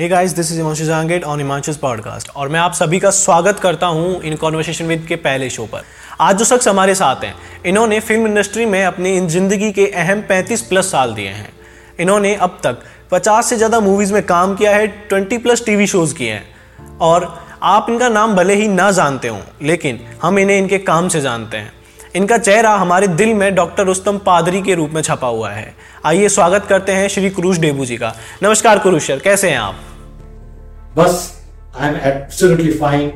Hey guys this is Himanshu Jangid on Himanshu's podcast और मैं आप सभी का स्वागत करता हूँ इन कॉन्वर्सेशन विद के पहले शो पर। आज जो शख्स हमारे साथ हैं, इन्होंने फ़िल्म इंडस्ट्री में अपनी इन ज़िंदगी के अहम 35 प्लस साल दिए हैं। इन्होंने अब तक 50 से ज़्यादा मूवीज़ में काम किया है 20 प्लस टीवी शोज़ किए हैं। और आप इनका नाम भले ही ना जानते हों, लेकिन हम इन्हें इनके काम से जानते हैं। इनका चेहरा हमारे दिल में डॉक्टर रुस्तम पादरी के रूप में छपा हुआ है। आइए स्वागत करते हैं श्री कुरुश डेबू जी का। नमस्कार कुरुश सर, कैसे हैं आप? बस आई एम एब्सोल्युटली फाइन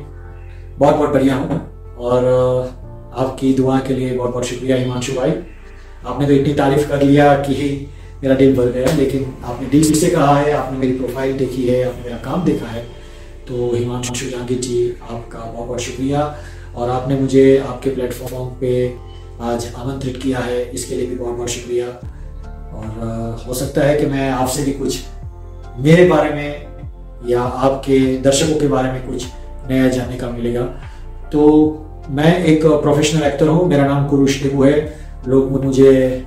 बहुत बहुत बढ़िया हूँ। और आपकी दुआ के लिए बहुत बहुत शुक्रिया, हिमांशु भाई। आपने तो इतनी तारीफ़ कर लिया कि ही मेरा दिल भर गया, लेकिन आपने दिल से कहा है, आपने मेरी प्रोफ़ाइल देखी है, आपने मेरा काम देखा है। तो हिमांशु जहांगीर जी, आपका बहुत बहुत शुक्रिया। और आपने मुझे आपके प्लेटफॉर्म पे आज आमंत्रित किया है, इसके लिए भी बहुत बहुत शुक्रिया। और हो सकता है कि मैं आपसे भी कुछ मेरे बारे में या आपके दर्शकों के बारे में कुछ नया जानने का मिलेगा। तो मैं एक प्रोफेशनल एक्टर हूँ, मेरा नाम कुरुश टेबू है। लोग मुझे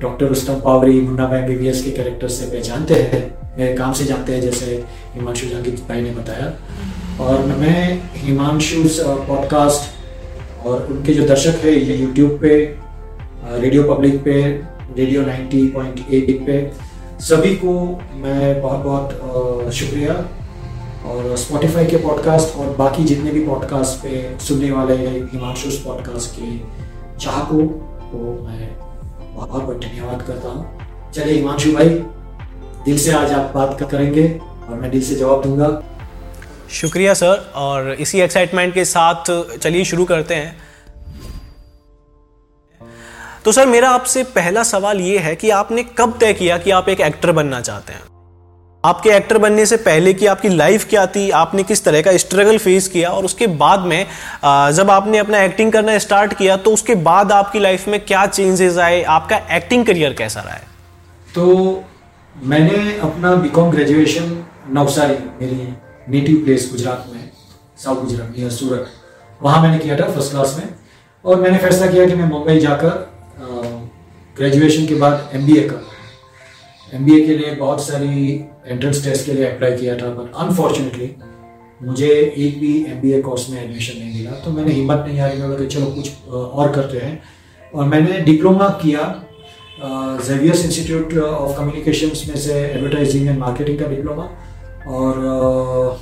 doctor Rustam Pavri, Munna M B के कैरेक्टर से पहचानते हैं। मेरे काम से जानते हैं, जैसे हिमांशु जहांगीर भाई ने बताया। और मैं हिमांशु पॉडकास्ट और उनके जो दर्शक है, ये यूट्यूब पे रेडियो पब्लिक पे रेडियो 90.8 पे सभी को मैं बहुत बहुत शुक्रिया। और स्पॉटिफाई के पॉडकास्ट और बाकी जितने भी पॉडकास्ट पे सुनने वाले हिमांशु पॉडकास्ट के चाहकों को मैं बहुत बहुत धन्यवाद करता हूँ। चलिए हिमांशु भाई, दिल से आज आप बात करेंगे और मैं दिल से जवाब दूँगा। शुक्रिया, सर। और इसी एक्साइटमेंट के साथ चलिए शुरू करते हैं। तो सर, मेरा आपसे पहला सवाल ये है कि आपने कब तय किया कि आप एक एक्टर बनना चाहते हैं? आपके एक्टर बनने से पहले की आपकी लाइफ क्या थी? आपने किस तरह का स्ट्रगल फेस किया? और उसके बाद में जब आपने अपना एक्टिंग करना स्टार्ट किया तो उसके बाद आपकी लाइफ में क्या चेंजेस आए? आपका एक्टिंग करियर कैसा रहा है? तो मैंने अपना बीकॉम ग्रेजुएशन नवसारी, मेरी नेटिव प्लेस गुजरात में साउथ गुजरात सूरत वहाँ मैंने किया था फ़र्स्ट क्लास में। और मैंने फैसला किया कि मैं मुंबई जाकर ग्रेजुएशन के बाद एमबीए का एमबीए के लिए बहुत सारी एंट्रेंस टेस्ट के लिए अप्लाई किया था बट अनफॉर्चुनेटली मुझे एक भी एमबीए कोर्स में एडमिशन नहीं मिला। तो मैंने हिम्मत नहीं हारी, मैं चलो कुछ और करते हैं। और मैंने डिप्लोमा किया जेवियर्स इंस्टीट्यूट ऑफ़ कम्युनिकेशंस में से एडवर्टाइजिंग एंड मार्केटिंग का डिप्लोमा और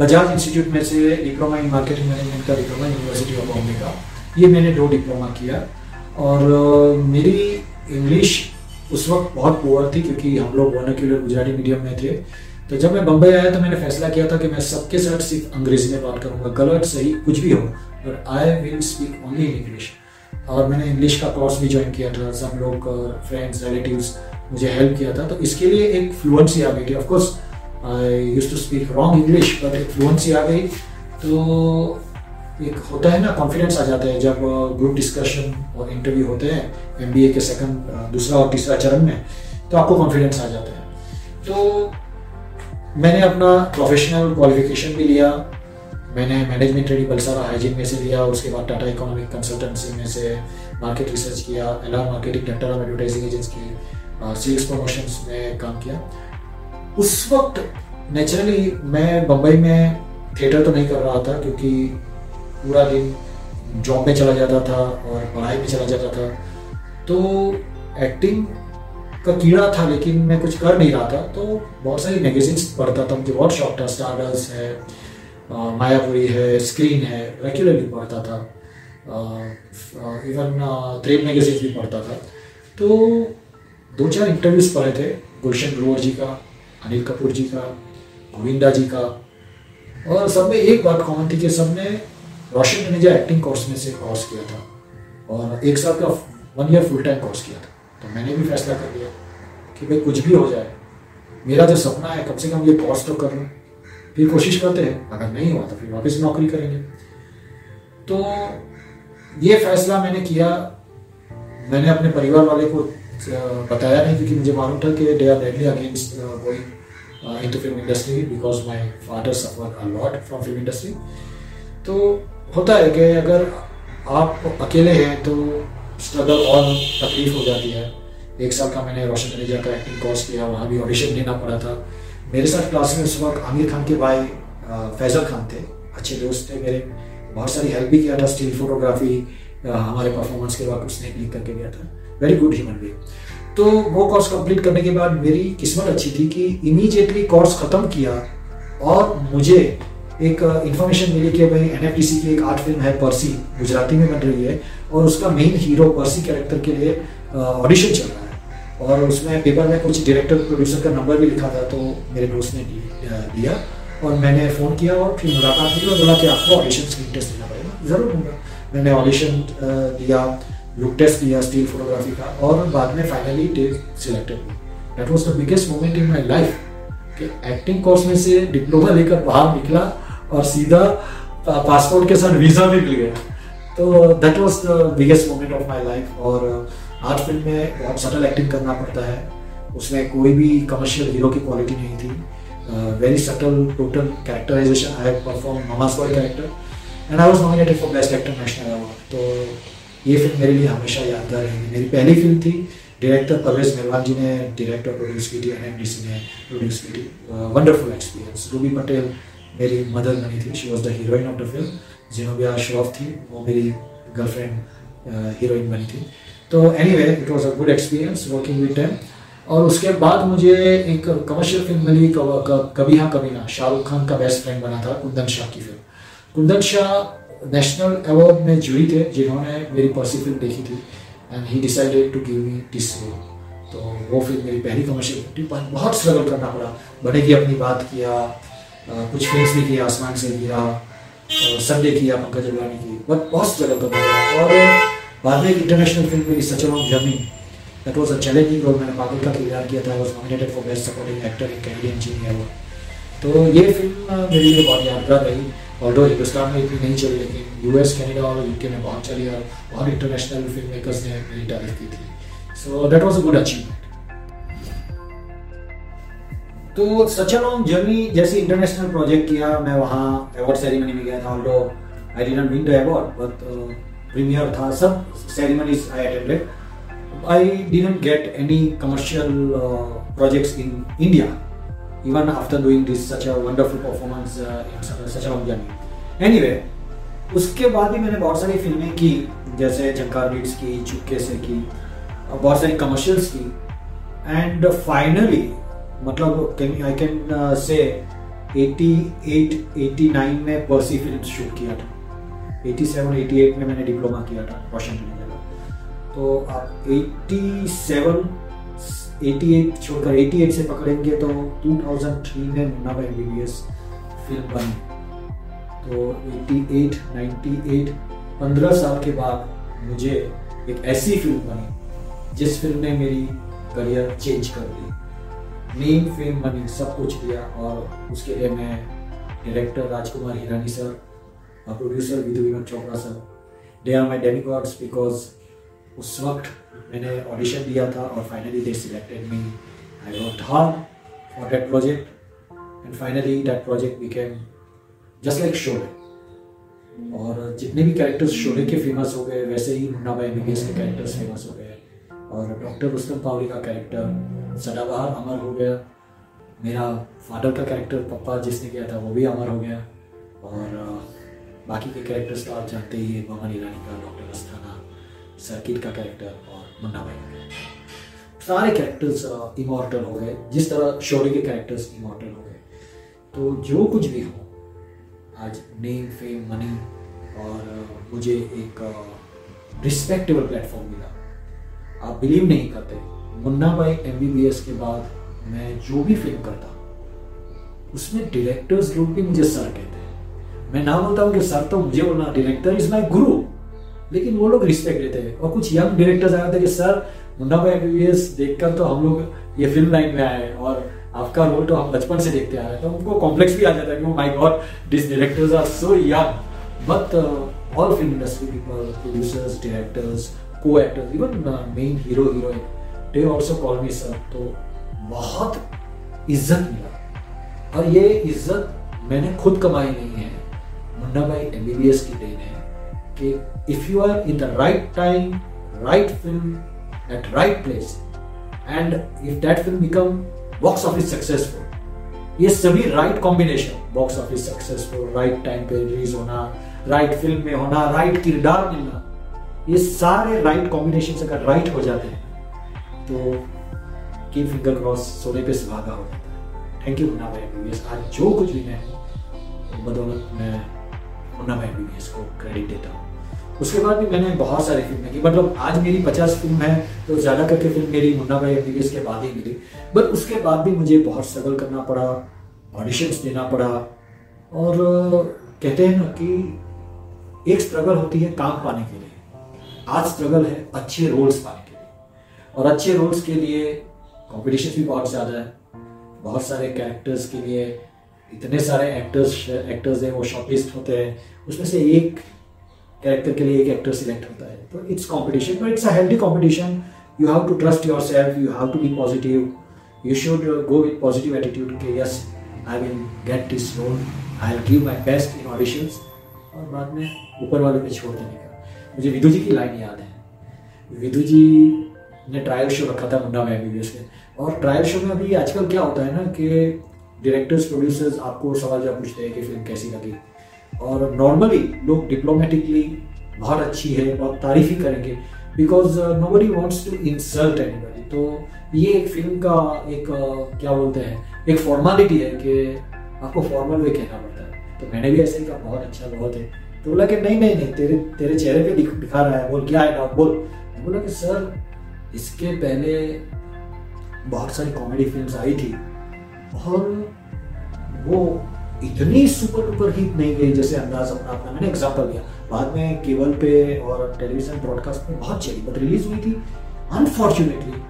बजाज इंस्टीट्यूट में से डिप्लोमा इन मार्केटिंग मैनेजमेंट का डिप्लोमा यूनिवर्सिटी ऑफ़ बॉम्बे का। ये मैंने दो डिप्लोमा किया। और मेरी इंग्लिश उस वक्त बहुत पुअर थी क्योंकि हम लोग वर्नाक्यूलर गुजराती मीडियम में थे। तो जब मैं बम्बई आया तो मैंने फैसला किया था कि मैं सबके साथ सिर्फ़ अंग्रेज़ी में बात करूँगा। गलत, सही, कुछ भी हो but I will speak only in English और मैंने इंग्लिश का कोर्स भी ज्वाइन किया था सब लोग फ्रेंड्स रिलेटिव्स मुझे हेल्प किया था। तो इसके लिए एक फ्लुएंसी आ गई थी। Of course I use to speak wrong English but एक फ्लुएंसी आ गई। तो एक होता है ना कॉन्फिडेंस आ जाता है जब ग्रुप डिस्कशन और इंटरव्यू होते हैं एमबीए के सेकंड दूसरा और तीसरा चरण में तो आपको कॉन्फिडेंस आ जाता है। तो मैंने अपना प्रोफेशनल क्वालिफिकेशन भी लिया, मैंने मैनेजमेंट ट्रेनिंग बलसारा हाइजीन में से लिया, उसके बाद टाटा इकोनॉमिक कंसल्टेंसी में से मार्केट रिसर्च किया एल मार्केटिंग ऑफ़ एडवर्टाइजिंग एजेंट्स की सेल्स प्रमोशंस में काम किया। उस वक्त नेचुरली मैं बम्बई में थिएटर तो नहीं कर रहा था, क्योंकि पूरा दिन जॉब में चला जाता था और पढ़ाई में चला जाता था। तो एक्टिंग का कीड़ा था, लेकिन मैं कुछ कर नहीं रहा था। तो बहुत सारी मैगजीन्स पढ़ता था, मुझे बहुत शौक था। स्टारडल्स है मायापुरी है स्क्रीन है रेगुलरली पढ़ता था। इवन थ्रेड मैगजीन भी पढ़ता था। तो दो चार इंटरव्यूज़ पढ़े थे, गुलशन ग्रोवर जी का, अनिल कपूर जी का, गोविंदा जी का। और सब में एक बात कॉमन थी कि सबने रोशन ने एक्टिंग कोर्स में से कोर्स किया था। और एक साल का one year full time course किया था। तो मैंने भी फैसला कर लिया कि भाई कुछ भी हो जाए, मेरा जो सपना है, कम से कम ये कोर्स तो कर। लूँ फिर कोशिश करते हैं, अगर नहीं हुआ तो फिर वापस नौकरी करेंगे। तो ये फैसला मैंने किया। मैंने अपने परिवार वाले को बताया नहीं, क्योंकि मुझे मालूम था कि they are deadly against going into film industry because my father suffer a lot from film industry तो होता है कि अगर आप अकेले हैं तो स्ट्रगल और तकलीफ़ हो जाती है। एक साल का मैंने रोशन तनेजा का एक्टिंग कोर्स किया, वहाँ भी ऑडिशन देना पड़ा था। मेरे साथ क्लास में उस वक्त आमिर खान के भाई फैजल खान थे। अच्छे दोस्त थे मेरे। बहुत सारी हेल्प भी किया था स्टील फोटोग्राफी हमारे परफॉर्मेंस के वक्त उसने क्लिक करके गया था। वेरी गुड ह्यूमन बींग तो वो कोर्स कंप्लीट करने के बाद मेरी किस्मत अच्छी थी कि इमीजिएटली कोर्स ख़त्म किया और मुझे एक इन्फॉर्मेशन मिली कि भाई एन की एक आर्ट फ़िल्म है पर्सी गुजराती में बन रही है, और उसका मेन हीरो पर्सी कैरेक्टर के लिए ऑडिशन चल रहा है। और उसमें पेपर में कुछ डायरेक्टर प्रोड्यूसर का नंबर भी लिखा था तो मेरे दोस्त ने दिया, और मैंने फ़ोन किया और फिर मुलाकात हुई और बोला कि आपको ऑडिशन की इंटरेस्ट देना पड़ेगा। ज़रूर दूँगा। मैंने ऑडिशन दिया लुक टेस्ट दिया स्टील फोटोग्राफी का, और बाद में फाइनली टेस्ट सिलेक्टेड हुई that was the biggest moment in my life कि एक्टिंग कोर्स में से डिप्लोमा लेकर बाहर निकला और सीधा पासपोर्ट के साथ वीज़ा भी मिल गया। तो that was the biggest moment of my life और आर्ट फ़िल्म में बहुत सटल एक्टिंग करना पड़ता है। उसमें कोई भी कमर्शियल हीरो की क्वालिटी नहीं थी। Very subtle total characterisation I perform mama's boy character and I was nominated for best actor national award तो ये फ़िल्म मेरे लिए हमेशा यादगार रहेगी। मेरी पहली फ़िल्म थी डायरेक्टर परवेज मेहरवान जी ने डायरेक्टर प्रोड्यूस की थी एन एम डी सी ने प्रोड्यूस की थी। वंडरफुल एक्सपीरियंस रूबी पटेल मेरी मदर बनी थी। She was the heroine of the film Zenobia Shroff थी, वो मेरी गर्लफ्रेंड हीरोइन बनी थी। तो anyway it was a good experience working with them और उसके बाद मुझे एक कमर्शियल फ़िल्म मिली कभी हाँ कभी ना। शाहरुख खान का बेस्ट फ्रेंड बना था, कुंदन शाह की film Kundan Shah national award में जुड़ी थे, जिन्होंने मेरी पर्सी फ़िल्म देखी थी। And he decided to give me this role तो वो फ़िल्म मेरी पहली कमर्शियल फ़िल्म थी। बहुत स्ट्रगल करना पड़ा। बने की अपनी बात किया कुछ फेस भी किया आसमान से गिरा संडे किया, पंकज अडवाणी की बट बहुत स्ट्रगल करना पड़ा और बाद में एक इंटरनेशनल फ़िल्म मेरी such long journey that was a challenging role मैंने पागल का किरदार किया था was nominated for best supporting actor in Canadian Genie award तो ये फ़िल्म मेरे लिए बहुत यादगार रही। ऑल्डो हिंदुस्तान में इतनी नहीं चली, लेकिन यूएस कनाडा और यूके में बहुत चली, और बहुत इंटरनेशनल फ़िल्म मेकर्स ने मेरी तारीफ़ की थी। So that was a good achievement तो सच लॉन्ग जर्नी जैसे इंटरनेशनल प्रोजेक्ट किया मैं वहाँ अवार्ड सेरेमनी में गया था although I didn't win the award but premiere था सब ceremonies I attended I didn't get any commercial projects in India even after doing this such a wonderful performance uh, in such a long उसके बाद भी मैंने बहुत सारी फ़िल्में की जैसे झंकार बीट्स की चुपके से की बहुत सारी कमर्शियल्स की एंड फाइनली मतलब आई कैन से 88 89 में पर्सी फ़िल्म शूट किया था। 87 88 में मैंने डिप्लोमा किया था वॉशिंगटन में। तो आप 87 88 छोड़कर 88 से पकड़ेंगे तो 2003 में मुन्ना भाई एमबीबीएस फ़िल्म बनी। तो 88 98 15 साल के बाद मुझे एक ऐसी फ़िल्म बनी, जिस फ़िल्म ने मेरी करियर चेंज कर दी। मेन फेम बनी सब कुछ दिया और उसके लिए मैं डायरेक्टर राजकुमार हिरानी सर और producer Vidhu Vinod Chopra sir they are my demigods because उस वक्त मैंने ऑडिशन दिया था और finally they selected me I worked hard for that project and finally that project we became just like Sholay और जितने भी कैरेक्टर्स शोले के फ़ेमस हो गए, वैसे ही मुन्ना भाई एमबीबीएस के कैरेक्टर्स फ़ेमस हो गए। और डॉक्टर रुस्तम पावरी का कैरेक्टर सदाबहार अमर हो गया। मेरा फादर का कैरेक्टर पप्पा जिसने किया था, वो भी अमर हो गया। और बाकी के कैरेक्टर्स तो आप जानते ही है ममन ईरानी का, डॉक्टर अस्थाना सर्किट का कैरेक्टर और मुन्ना भाई सारे कैरेक्टर्स इमोर्टल हो गए। जिस तरह शोरी के कैरेक्टर्स इमोर्टल हो गए। तो जो कुछ भी हो, आज नेम फेम मनी और मुझे एक रिस्पेक्टेबल प्लेटफॉर्म मिला। आप बिलीव नहीं करते। मुन्ना भाई एमबीबीएस के बाद मैं जो भी फ़िल्म करता, उसमें डायरेक्टर्स लोग भी मुझे सर कहते हैं। मैं ना बोलता हूँ कि सर तो मुझे बोलना डायरेक्टर इज़ माई गुरु लेकिन वो लोग रिस्पेक्ट देते हैं। और कुछ यंग डायरेक्टर्स आए थे कि सर मुन्ना भाई एमबीबीएस देखकर तो हम लोग ये फ़िल्म लाइन में आए और आपका रोल तो हम बचपन से देखते आ रहे हैं। तो उनको कॉम्प्लेक्स भी आ जाता है कि my god this directors are so young but all film industry people producers directors को actors even main hero heroine they also call me sir तो बहुत इज़्ज़त मिला। और ये इज़्ज़त मैंने खुद कमाई नहीं है। मुन्ना भाई एमबीबीएस की देन है कि if you are in the right time right film at right place and if that film become box office successful ये सभी right combination box office successful right time पे रिलीज़ होना राइट फ़िल्म में होना राइट किरदार मिलना, ये सारे राइट कॉम्बिनेशन अगर राइट हो जाते हैं तो की फिंगर क्रॉस सोने पे सुहागा हो। जाता है thank you Munna Bhai MBBS आज जो कुछ भी मैं बदौलत मैं मुन्ना भाई एमबीबीएस को क्रेडिट देता हूँ। उसके बाद भी मैंने बहुत सारी फ़िल्में की मतलब आज मेरी पचास फ़िल्म है तो ज़्यादा करके फ़िल्म मेरी मुन्ना भाई एमबीबीएस के बाद ही मिली। बट उसके बाद भी मुझे बहुत स्ट्रगल करना पड़ा ऑडिशंस देना पड़ा। और, कहते हैं ना कि एक स्ट्रगल होती है काम पाने के लिए। आज स्ट्रगल है अच्छे रोल्स पाने के लिए और अच्छे रोल्स के लिए कॉम्पिटिशन भी बहुत ज़्यादा है। बहुत सारे कैरेक्टर्स के लिए इतने सारे एक्टर्स एक्टर्स हैं, वो शॉर्टलिस्ट होते हैं। उसमें से एक कैरेक्टर के लिए एक एक्टर सिलेक्ट होता है। तो it's competition but it's a healthy competition you have to trust yourself you have to be positive you should go with positive attitude के yes I will get this role I give my best in auditions और बाद में ऊपर वाले पे छोड़ देने का। मुझे विदु जी की लाइन याद है। विदु जी ने ट्रायल शो रखा था मुन्ना में एमबीबीएस के और ट्रायल शो में अभी आजकल क्या होता है ना कि डायरेक्टर्स प्रोड्यूसर्स आपको सवाल जवाब पूछते हैं कि फ़िल्म कैसी लगी। और नॉर्मली लोग डिप्लोमेटिकली बहुत अच्छी है बहुत तारीफ़ ही करेंगे। Because nobody wants to insult anybody तो ये एक फ़िल्म का एक uh, क्या बोलते हैं एक फॉर्मेलिटी है कि आपको फॉर्मल वे कहना पड़ता है। तो मैंने भी ऐसे ही कहा बहुत अच्छा बहुत है। तो बोला कि नहीं नहीं नहीं तेरे तेरे चेहरे पे दिख, दिखा रहा है बोल क्या है ना बोल बोला कि सर इसके पहले बहुत सारी कॉमेडी फिल्म्स आई थी और वो इतनी सुपर डुपर हिट नहीं गई जैसे अंदाज अपना अपना मैंने एग्जांपल दिया। बाद में केबल पे और टेलीविज़न ब्रॉडकास्ट में बहुत चली बट रिलीज़ हुई थी। Unfortunately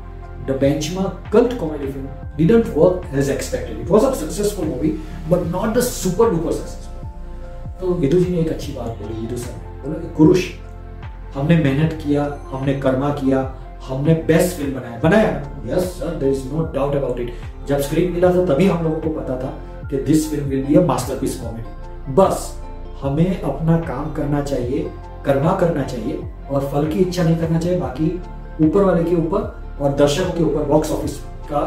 the benchmark cult comedy film didn't work as expected. It was a successful movie, but not the super duper successful. तो विदु जी ने एक अच्छी बात बोली विदु सर, बोला कि कुरुष हमने मेहनत किया, हमने कर्मा किया हमने बेस्ट फ़िल्म बनाया। बनाया? Yes sir there is no doubt about it जब स्क्रीन मिला था, तभी हम लोगों को पता था कि this film will be a masterpiece comedy बस, हमें अपना काम करना चाहिए करना करना चाहिए, और फल की इच्छा नहीं करना चाहिए, बाकी ऊपर वाले के ऊपर और दर्शकों के ऊपर बॉक्स ऑफ़िस का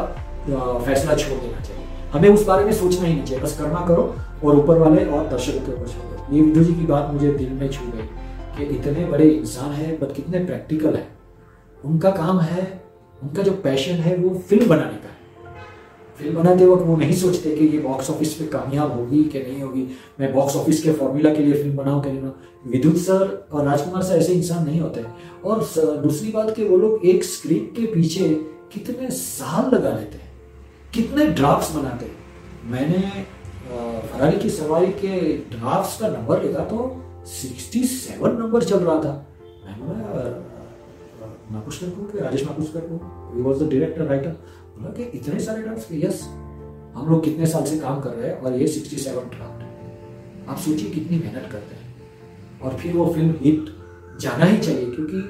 फैसला छोड़ देना चाहिए। हमें उस बारे में सोचना ही नहीं चाहिए। बस करना करो और ऊपर वाले और दर्शकों के ऊपर छोड़ दो। ये विधु जी की बात मुझे दिल में छू गई कि इतने बड़े इंसान है, बट कितने प्रैक्टिकल है। उनका काम है, उनका जो पैशन है, वो फ़िल्म बनाने का है। फ़िल्म बनाते वक्त वो नहीं सोचते कि ये बॉक्स ऑफ़िस पे कामयाब होगी कि नहीं होगी। मैं बॉक्स ऑफ़िस के फॉर्मूला के लिए फ़िल्म बनाऊँ कि नहीं बनाऊँ। विद्युत सर और राजकुमार सर ऐसे इंसान नहीं होते। और दूसरी बात कि वो लोग एक स्क्रिप्ट के पीछे कितने साल लगा लेते हैं, कितने ड्राफ्ट्स बनाते हैं। मैंने फरारी की सवारी के ड्राफ्ट्स का नंबर लिखा तो 67 नंबर चल रहा था। बोला माकुशकर को राजेश माकुशकर को। He was the director writer बोला कि इतने सारे ड्राफ्ट यस हम लोग कितने साल से काम कर रहे हैं और ये सिक्सटी सेवन ड्राफ्ट है। आप सोचिए कितनी मेहनत करते हैं। और फिर वो फ़िल्म हिट जाना ही चाहिए, क्योंकि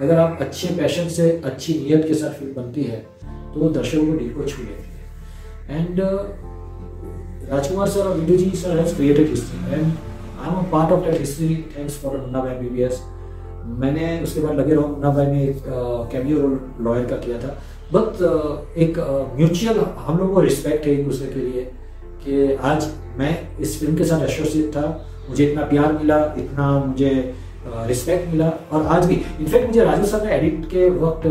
अगर आप अच्छे पैशन से, अच्छी नीयत के साथ फ़िल्म बनती है तो वो दर्शकों को दिल को छू लेती है। एंड राजकुमार सर और Vidhu ji sir has created history and I am a part of that history thanks for Munna Bhai BBS मैंने उसके बाद लगे रहो मुन्ना भाई ने एक कैमियो रोल लॉयर का किया था। बट एक म्यूचुअल हम लोगों को रिस्पेक्ट है एक दूसरे के लिए कि आज मैं इस फ़िल्म के साथ एसोसिएट था, मुझे इतना प्यार मिला, इतना मुझे रिस्पेक्ट मिला और आज भी। इनफैक्ट मुझे राजू सर ने एडिट के वक्त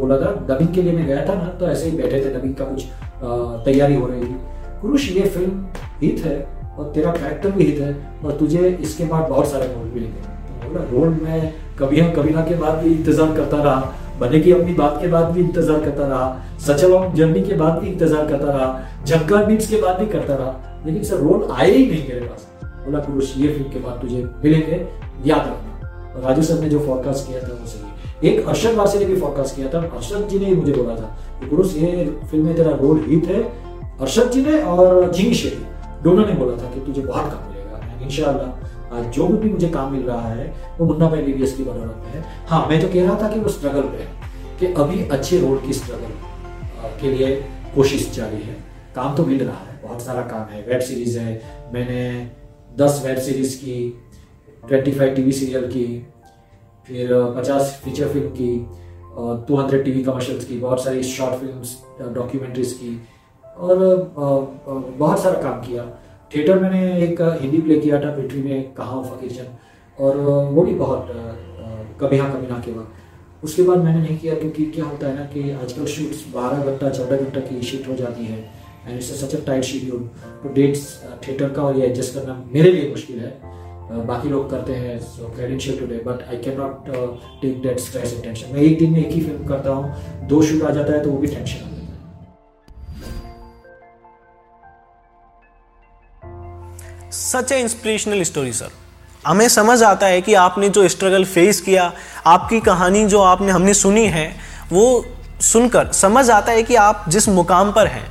बोला था डबिंग के लिए मैं गया था ना तो ऐसे ही बैठे थे डबिंग का कुछ तैयारी हो रही थी। कुरुश ये फ़िल्म हिट है और तेरा कैरेक्टर भी हिट है और तुझे इसके बाद बहुत सारे रोल मिलेंगे। तो रोल में कभी हम ना के बाद भी इंतज़ार करता रहा, बने की अपनी बात के बाद भी इंतज़ार करता रहा सचल जर्नी के बाद भी इंतज़ार करता रहा, झक्का बीट्स के बाद भी करता रहा, लेकिन सर रोल आए ही नहीं मेरे पास। बोला पुरुष ये फ़िल्म के बाद तुझे मिलेंगे, याद रखना। राजू सर ने जो फोरकास्ट किया था वो सही एक अरशद वासी ने भी फोरकास्ट किया था, अरशद जी ने मुझे बोला था पुरुष ये फ़िल्म में तेरा रोल हिट है। अरशद जी ने और जिंग शेट्टी, दोनों ने बोला था कि तुझे बहुत काम मिलेगा। इंशाल्लाह जो भी मुझे काम मिल रहा है, वो मुन्ना भाई बीबीएस की बदौलत है। हाँ मैं तो कह रहा था कि वो स्ट्रगल पे है, कि अभी अच्छे रोल की स्ट्रगल के लिए कोशिश जारी है। काम तो मिल रहा है, बहुत सारा काम है। वेब सीरीज़ है, मैंने दस वेब सीरीज़ की ट्वेंटी फाइव टी सीरियल की, फिर पचास फीचर फ़िल्म की two hundred TV commercials की, बहुत सारी शॉर्ट फ़िल्म डॉक्यूमेंट्रीज की, और बहुत सारा काम किया। थिएटर मैंने एक हिंदी प्ले किया था पिटरी में कहा फकीरचंद और वो भी बहुत कभी हाँ कभी ना के बाद। उसके बाद मैंने नहीं किया, क्योंकि क्या होता है ना कि आजकल शूट्स बारह घंटा, चौदह घंटा की शिफ्ट हो जाती है। And it's such a tight schedule तो डेट्स थिएटर का और ये एडजस्ट करना मेरे लिए मुश्किल है। बाकी लोग करते हैं so credential today but I can not take that stress and tension मैं एक दिन में एक ही फ़िल्म करता हूँ, दो शूट आ जाता है तो वो भी tension such a inspirational story sir हमें समझ आता है कि आपने जो स्ट्रगल फेस किया, आपकी कहानी जो आपने, हमने सुनी है, वो सुनकर समझ आता है कि आप जिस मुकाम पर हैं,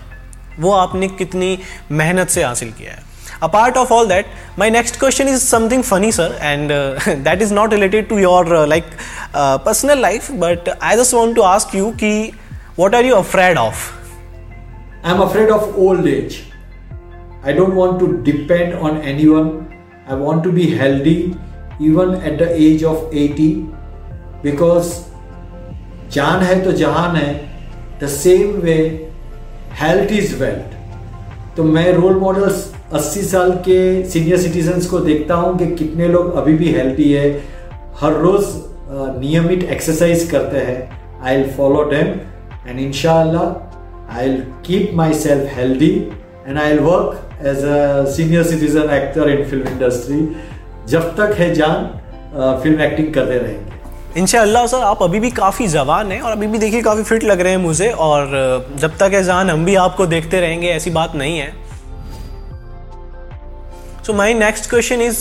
वो आपने कितनी मेहनत से हासिल किया है। A part of all that my next question is something funny sir and that is not related to your like personal life but I just want to ask you की what are you afraid of I am afraid of old age i don't want to depend on anyone. I want to be healthy even at the age of 80 because जान है तो जहान है the same way health is wealth तो मैं role models 80 साल के senior citizens को देखता हूँ कि कितने लोग अभी भी हेल्थी है। हर रोज नियमित एक्सरसाइज करते हैं। I will follow them and इनशाला I will keep myself healthy and I will work as a senior citizen actor in film industry जब तक है जान फ़िल्म एक्टिंग करते रहेंगे। इनशाला सर आप अभी भी काफ़ी जवान हैं और अभी भी देखिए काफ़ी फिट लग रहे हैं मुझे और जब तक है जान हम भी आपको देखते रहेंगे ऐसी बात नहीं है। So my next question is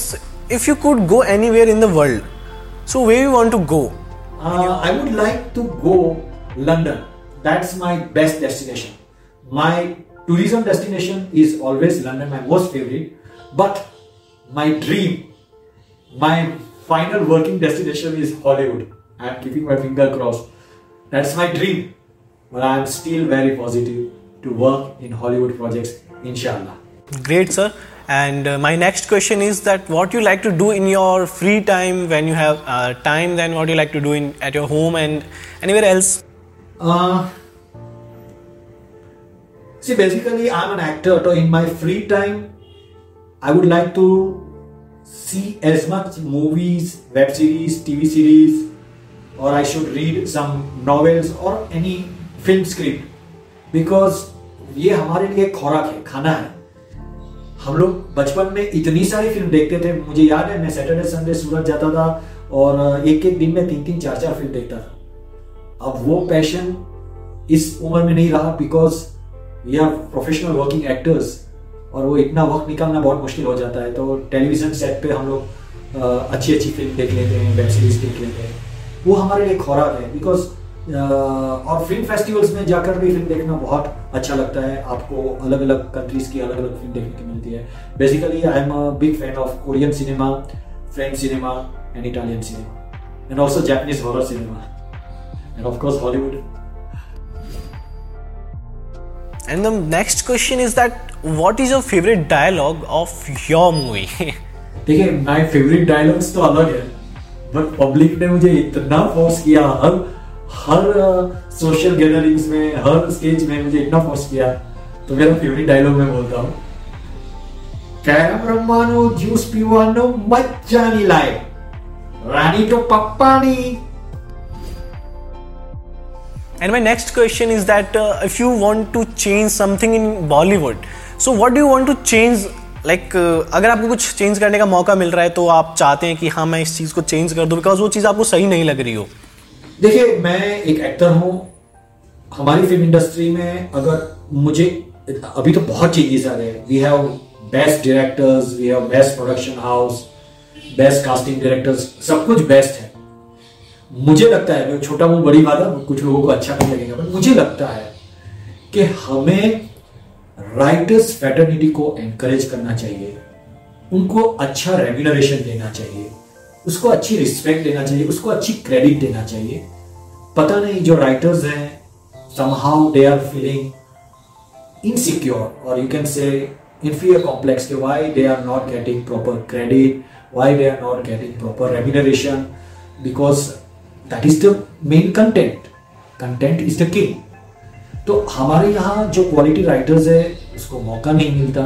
if you could go anywhere in the world so where you want to go I would like to go London that's my best destination my tourism destination is always London, my most favorite. But my dream, my final working destination is Hollywood. I am keeping my finger crossed. That's my dream. But I am still very positive to work in Hollywood projects, inshallah. Great, sir. And uh, my next question is that what you like to do in your free time when you have uh, time, then what you like to do in at your home and anywhere else? Uh, see, basically, I'm an actor, so in my free time, I would like to see as much movies, web series, TV series, or I should read some novels or any film script because ये हमारे लिए खोराक है खाना है हम लोग बचपन में इतनी सारी फ़िल्म देखते थे मुझे याद है मैं सैटरडे संडे सूरत जाता था और एक एक दिन में तीन तीन चार चार फ़िल्म देखता था अब वो पैशन इस उम्र में नहीं रहा because we are professional working actors और वो इतना वक्त निकालना बहुत मुश्किल हो जाता है। तो टेलीविज़न सेट पे हम लोग अच्छी अच्छी फ़िल्म देख लेते हैं वेब सीरीज़ देख लेते हैं। वो हमारे लिए खुराक है बिकॉज़ और फ़िल्म फेस्टिवल्स में जाकर भी फ़िल्म देखना बहुत अच्छा लगता है। आपको अलग अलग कंट्रीज़ की अलग अलग फ़िल्म देखने की मिलती है। Basically I am a big fan of Korean cinema French cinema and Italian cinema and also Japanese horror cinema and of course Hollywood And the next question is that what is your favorite dialogue of your movie? देखिए my favourite dialogues तो अलग है but public ने मुझे इतना force किया हर हर सोशल uh, गैदरिंग्स में हर स्टेज में मुझे इतना फोर्स किया तो मेरा फेवरेट डायलॉग मैं बोलता हूँ कैमरामानो ज्यूस पीवानो मज्जा नहीं लाए रानी तो पप्पा नहीं And my next question is that uh, if you want to change something in Bollywood, so what do you want to change? Like like, uh, अगर आपको कुछ चेंज करने का मौका मिल रहा है तो आप चाहते हैं कि हाँ मैं इस चीज़ को चेंज कर दूँ बिकॉज़ वो चीज़ आपको सही नहीं लग रही हो। देखिए मैं एक एक्टर हूँ। हमारी फ़िल्म इंडस्ट्री में अगर मुझे अभी तो बहुत चेंजेस आ रहे हैं। We have best directors we have best production house best casting directors सब कुछ बेस्ट है। मुझे लगता है मैं छोटा मुँह, बड़ी है, कुछ लोगों को अच्छा नहीं लगेगा बट मुझे लगता है कि हमें राइटर्स फैटर्निटी को एनकरेज करना चाहिए, उनको अच्छा रेम्यूनरेशन देना चाहिए, उसको अच्छी रिस्पेक्ट देना चाहिए, उसको अच्छी क्रेडिट देना चाहिए। पता नहीं जो राइटर्स हैं somehow they are feeling insecure और you can say inferior complex why they are not getting proper credit, why they are not getting proper remuneration, because that is the main content content is the king तो हमारे यहाँ जो quality writers है, उसको मौका नहीं मिलता।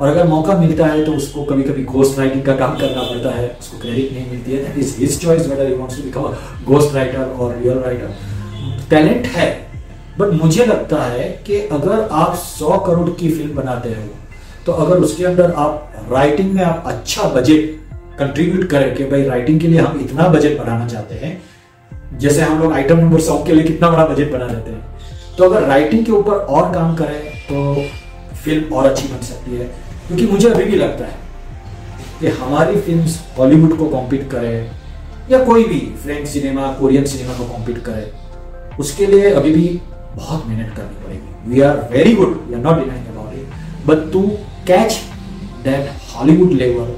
और अगर मौका मिलता है तो उसको कभी कभी घोस्ट राइटिंग का काम करना पड़ता है। उसको क्रेडिट नहीं मिलती है। That is his choice whether he wants to become ghost writer और रियल राइटर टैलेंट है बट मुझे लगता है कि अगर आप सौ करोड़ की फ़िल्म बनाते हो तो अगर उसके अंदर आप राइटिंग में आप अच्छा बजट कंट्रीब्यूट करें कि भाई राइटिंग के लिए हम इतना बजट बनाना चाहते हैं, जैसे हम लोग आइटम नंबर सॉन्ग के लिए कितना बड़ा बजट बना देते हैं। तो अगर राइटिंग के ऊपर और काम करें तो फ़िल्म और अच्छी बन सकती है। क्योंकि मुझे अभी भी लगता है कि हमारी फ़िल्म हॉलीवुड को कॉम्पीट करे, या कोई भी फ्रेंच सिनेमा कोरियन सिनेमा को कॉम्पीट करे, उसके लिए अभी भी बहुत मेहनत करनी पड़ेगी। We are very good we are not denying about it but to catch that Hollywood level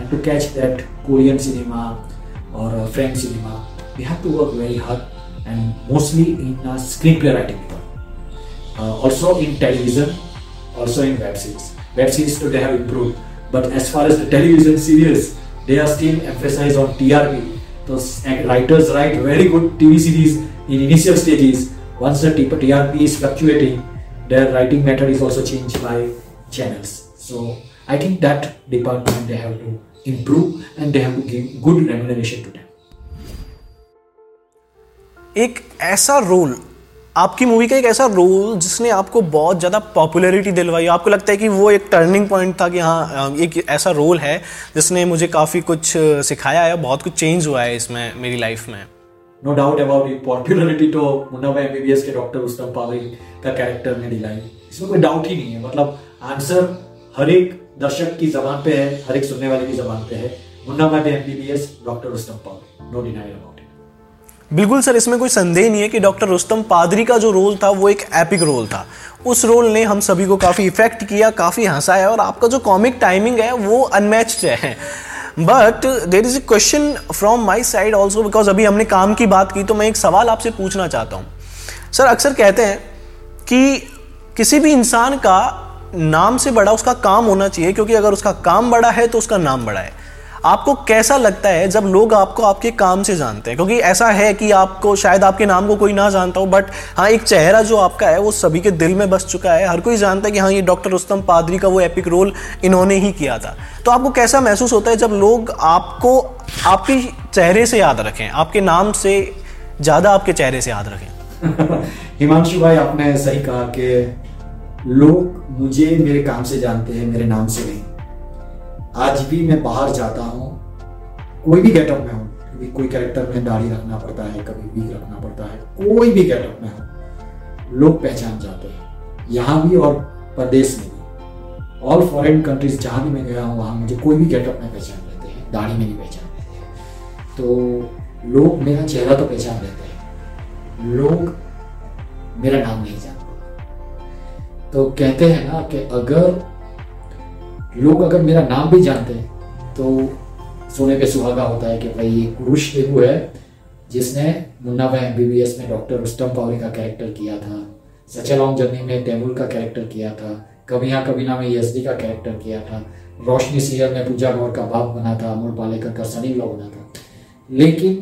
and to catch that Korean cinema or uh, French cinema, we have to work very hard and mostly in uh, screenplay writing. Uh, also in television, also in web series. Web series today have improved, but as far as the television series, they are still emphasized on TRP. Those writers write very good TV series in initial stages. Once the TRP is fluctuating, their writing method is also changed by channels. So I think that department they have to improve and they have to give good remuneration to them. एक ऐसा role आपकी movie का एक ऐसा role जिसने आपको बहुत ज़्यादा पॉपुलैरिटी दिलवाई आपको लगता है कि वो एक टर्निंग पॉइंट था कि हाँ एक ऐसा रोल है जिसने मुझे काफ़ी कुछ सिखाया है बहुत कुछ चेंज हुआ है इसमें मेरी लाइफ में no doubt about it popularity तो मुन्ना भाई एमबीबीएस के डॉक्टर उस्तम पावई का कैरेक्टर ने दिलाई इसमें कोई डाउट ही नहीं है मतलब आंसर हर एक दर्शक की जबान पे है, हर एक सुनने वाले की जबान पे है। Munna Bhai MBBS doctor Rustam Pavri no denial about बिल्कुल सर, इसमें कोई संदेह नहीं है कि डॉक्टर रुस्तम पादरी का जो रोल था, वो एक एपिक रोल था। उस रोल ने हम सभी को काफ़ी इफ़ेक्ट किया, काफ़ी हंसाया और आपका जो कॉमिक टाइमिंग है, वो अनमैच्ड है। But there is a question from my side also because अभी हमने काम की बात की तो मैं एक सवाल आपसे पूछना चाहता हूँ। सर, अक्सर कहते हैं कि किसी भी इंसान का नाम से बड़ा उसका काम होना चाहिए, क्योंकि अगर उसका काम बड़ा है तो उसका नाम बड़ा है। आपको कैसा लगता है जब लोग आपको आपके काम से जानते हैं? क्योंकि ऐसा है कि आपको, शायद आपके नाम को कोई ना जानता हो बट हाँ एक चेहरा जो आपका है, वो सभी के दिल में बस चुका है। हर कोई जानता है कि हाँ ये डॉक्टर रुस्तम पादरी का वो एपिक रोल इन्होंने ही किया था। तो आपको कैसा महसूस होता है जब लोग आपको आपके चेहरे से याद रखें? आपके नाम से ज़्यादा आपके चेहरे से याद रखें। हिमांशु भाई, आपने सही कहा कि लोग मुझे मेरे काम से जानते हैं, मेरे नाम से नहीं। आज भी मैं बाहर जाता हूँ, कोई भी गेटअप में हूँ कभी कोई कैरेक्टर में दाढ़ी रखना पड़ता है, कभी भी रखना पड़ता है, कोई भी गेटअप में हो, लोग पहचान जाते हैं। यहाँ भी और प्रदेश में भी। ऑल फॉरेन कंट्रीज़ जहाँ भी मैं गया हूँ, वहाँ मुझे कोई भी गेटअप में पहचान लेते हैं, दाढ़ी में भी पहचान लेते तो लोग मेरा चेहरा तो पहचान लेते हैं। लोग मेरा नाम नहीं जानते। तो कहते हैं ना कि अगर लोग अगर मेरा नाम भी जानते हैं तो सोने पे सुहागा होता है कि भाई ये कुरुष देवू है, जिसने मुन्ना भाई एमबीबीएस में डॉक्टर रुस्तम पावरी का कैरेक्टर किया था सच लॉन्ग जर्नी में तैमूर का कैरेक्टर किया था, कभी यहाँ कभी ना में यजदी का कैरेक्टर किया था, रोशनी सीरियल में पूजा गौर का बाप बना था अमोल पालेकर का सनी लॉ बना था। लेकिन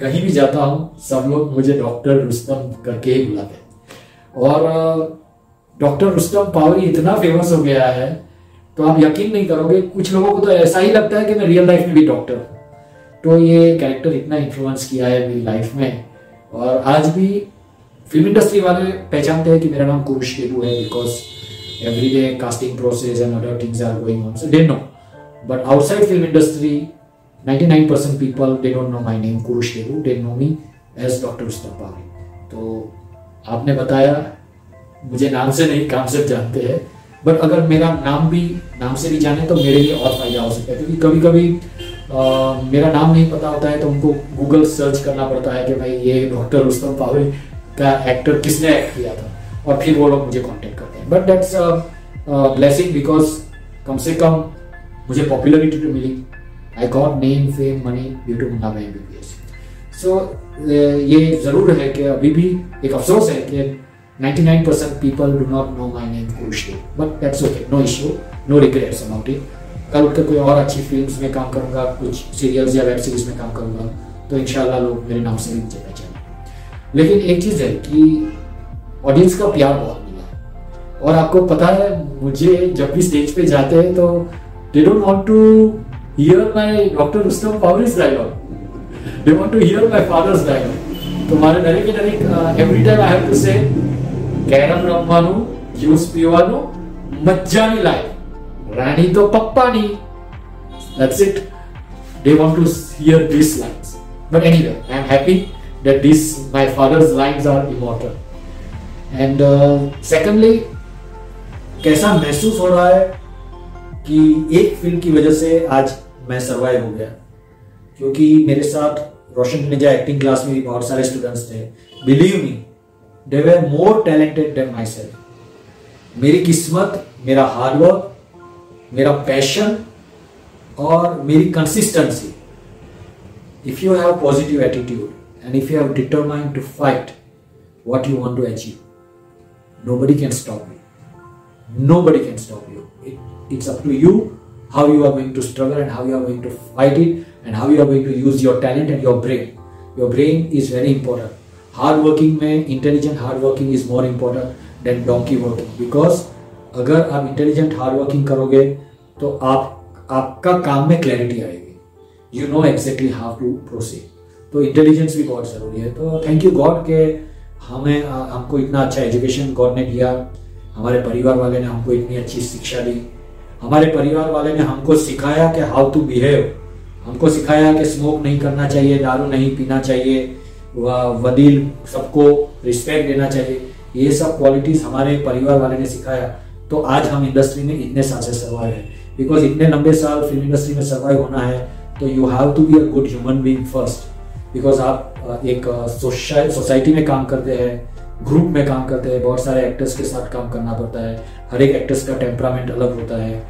कहीं भी जाता हूँ, सब लोग मुझे डॉक्टर रुस्तम करके ही बुलाते और डॉक्टर रुस्तम पावरी इतना फ़ेमस हो गया है तो आप यकीन नहीं करोगे, कुछ लोगों को तो ऐसा ही लगता है कि मैं रियल लाइफ में भी डॉक्टर हूँ। तो ये कैरेक्टर इतना इन्फ्लुएंस किया है मेरी लाइफ में। और आज भी फ़िल्म इंडस्ट्री वाले पहचानते हैं कि मेरा नाम कुरुश केतु है because every day casting process and other things are going on so they know but outside film industry 99% people, they don't know my name Kurush Ketu they know me as Dr. Ustapari तो आपने बताया मुझे नाम से नहीं, काम से जानते हैं। बट अगर मेरा नाम भी, नाम से भी जाने तो मेरे लिए और फ़ायदा हो सकता है। क्योंकि कभी कभी मेरा नाम नहीं पता होता है तो उनको गूगल सर्च करना पड़ता है कि भाई ये डॉक्टर रुस्तम पावरी का एक्टर किसने एक्ट किया था। और फिर वो लोग मुझे कॉन्टेक्ट करते हैं। बट डेट्स ब्लेसिंग बिकॉज़ कम से कम मुझे पॉपुलरिटी तो मिली। I got name fame money due to Munna Bhai MBBS so ये ज़रूर है कि अभी भी एक अफसोस है कि 99% people do not know my name, Kurushdev. But that's okay, no issue, no regrets about it. कल उठकर कोई और अच्छी फ़िल्म में काम करूँगा, कुछ सीरियल्स या वेब सीरीज़ में काम करूँगा तो इनशाला लोग मेरे नाम से भी मुझे लेकिन एक चीज़ है कि ऑडियंस का प्यार बहुत मिला है। और आपको पता है, मुझे जब भी स्टेज पे जाते हैं तो they don't want to hear my doctor Rustam Pavri's dialogue they want to hear my father's dialogue तो हमारे नरेक नरेक every time I have to say carrom રમવાનું જ્યુસ પીવાનું મજાની લાઈફ રાણી તો પપ્પાની that's it they want to hear these lines but anyway i'm happy that these my father's lines are immortal and uh, secondly कैसा महसूस हो रहा है कि एक फिल्म की वजह से आज मैं सर्वाइव हो गया क्योंकि मेरे साथ रोशन टिनेजा एक्टिंग क्लास में भी बहुत सारे स्टूडेंट्स थे believe me they were more talented than myself मेरी किस्मत मेरा हार्डवर्क मेरा पैशन और मेरी consistency if you have positive attitude and if you have determined to fight what you want to achieve nobody can stop you nobody can stop you it, it's up to you how you are going to struggle and how you are going to fight it and how you are going to use your talent and your brain your brain is very important hard working में intelligent hard working is more important than donkey working. Because अगर आप intelligent hard working करोगे तो आप, आपका काम में clarity आएगी। You know exactly how to proceed तो इंटेलिजेंस भी बहुत ज़रूरी है। तो थैंक यू गॉड के हमें हमको इतना अच्छा एजुकेशन गॉड ने दिया। हमारे परिवार वाले ने हमको इतनी अच्छी शिक्षा दी। हमारे परिवार वाले ने हमको सिखाया कि हाउ टू बिहेव हमको सिखाया कि स्मोक नहीं करना चाहिए, दारू नहीं पीना चाहिए। वदील सबको रिस्पेक्ट देना चाहिए। ये सब क्वालिटीज हमारे परिवार वाले ने सिखाया। तो आज हम इंडस्ट्री में इतने साल से सर्वाइव है। बिकॉज़ इतने लंबे साल फ़िल्म इंडस्ट्री में सर्वाइव होना है तो you have to be a good human being first because आप एक सोसाइटी में काम करते हैं ग्रुप में काम करते हैं, बहुत सारे एक्टर्स के साथ काम करना पड़ता है। हर एक एक्टर्स का टेम्परामेंट अलग होता है।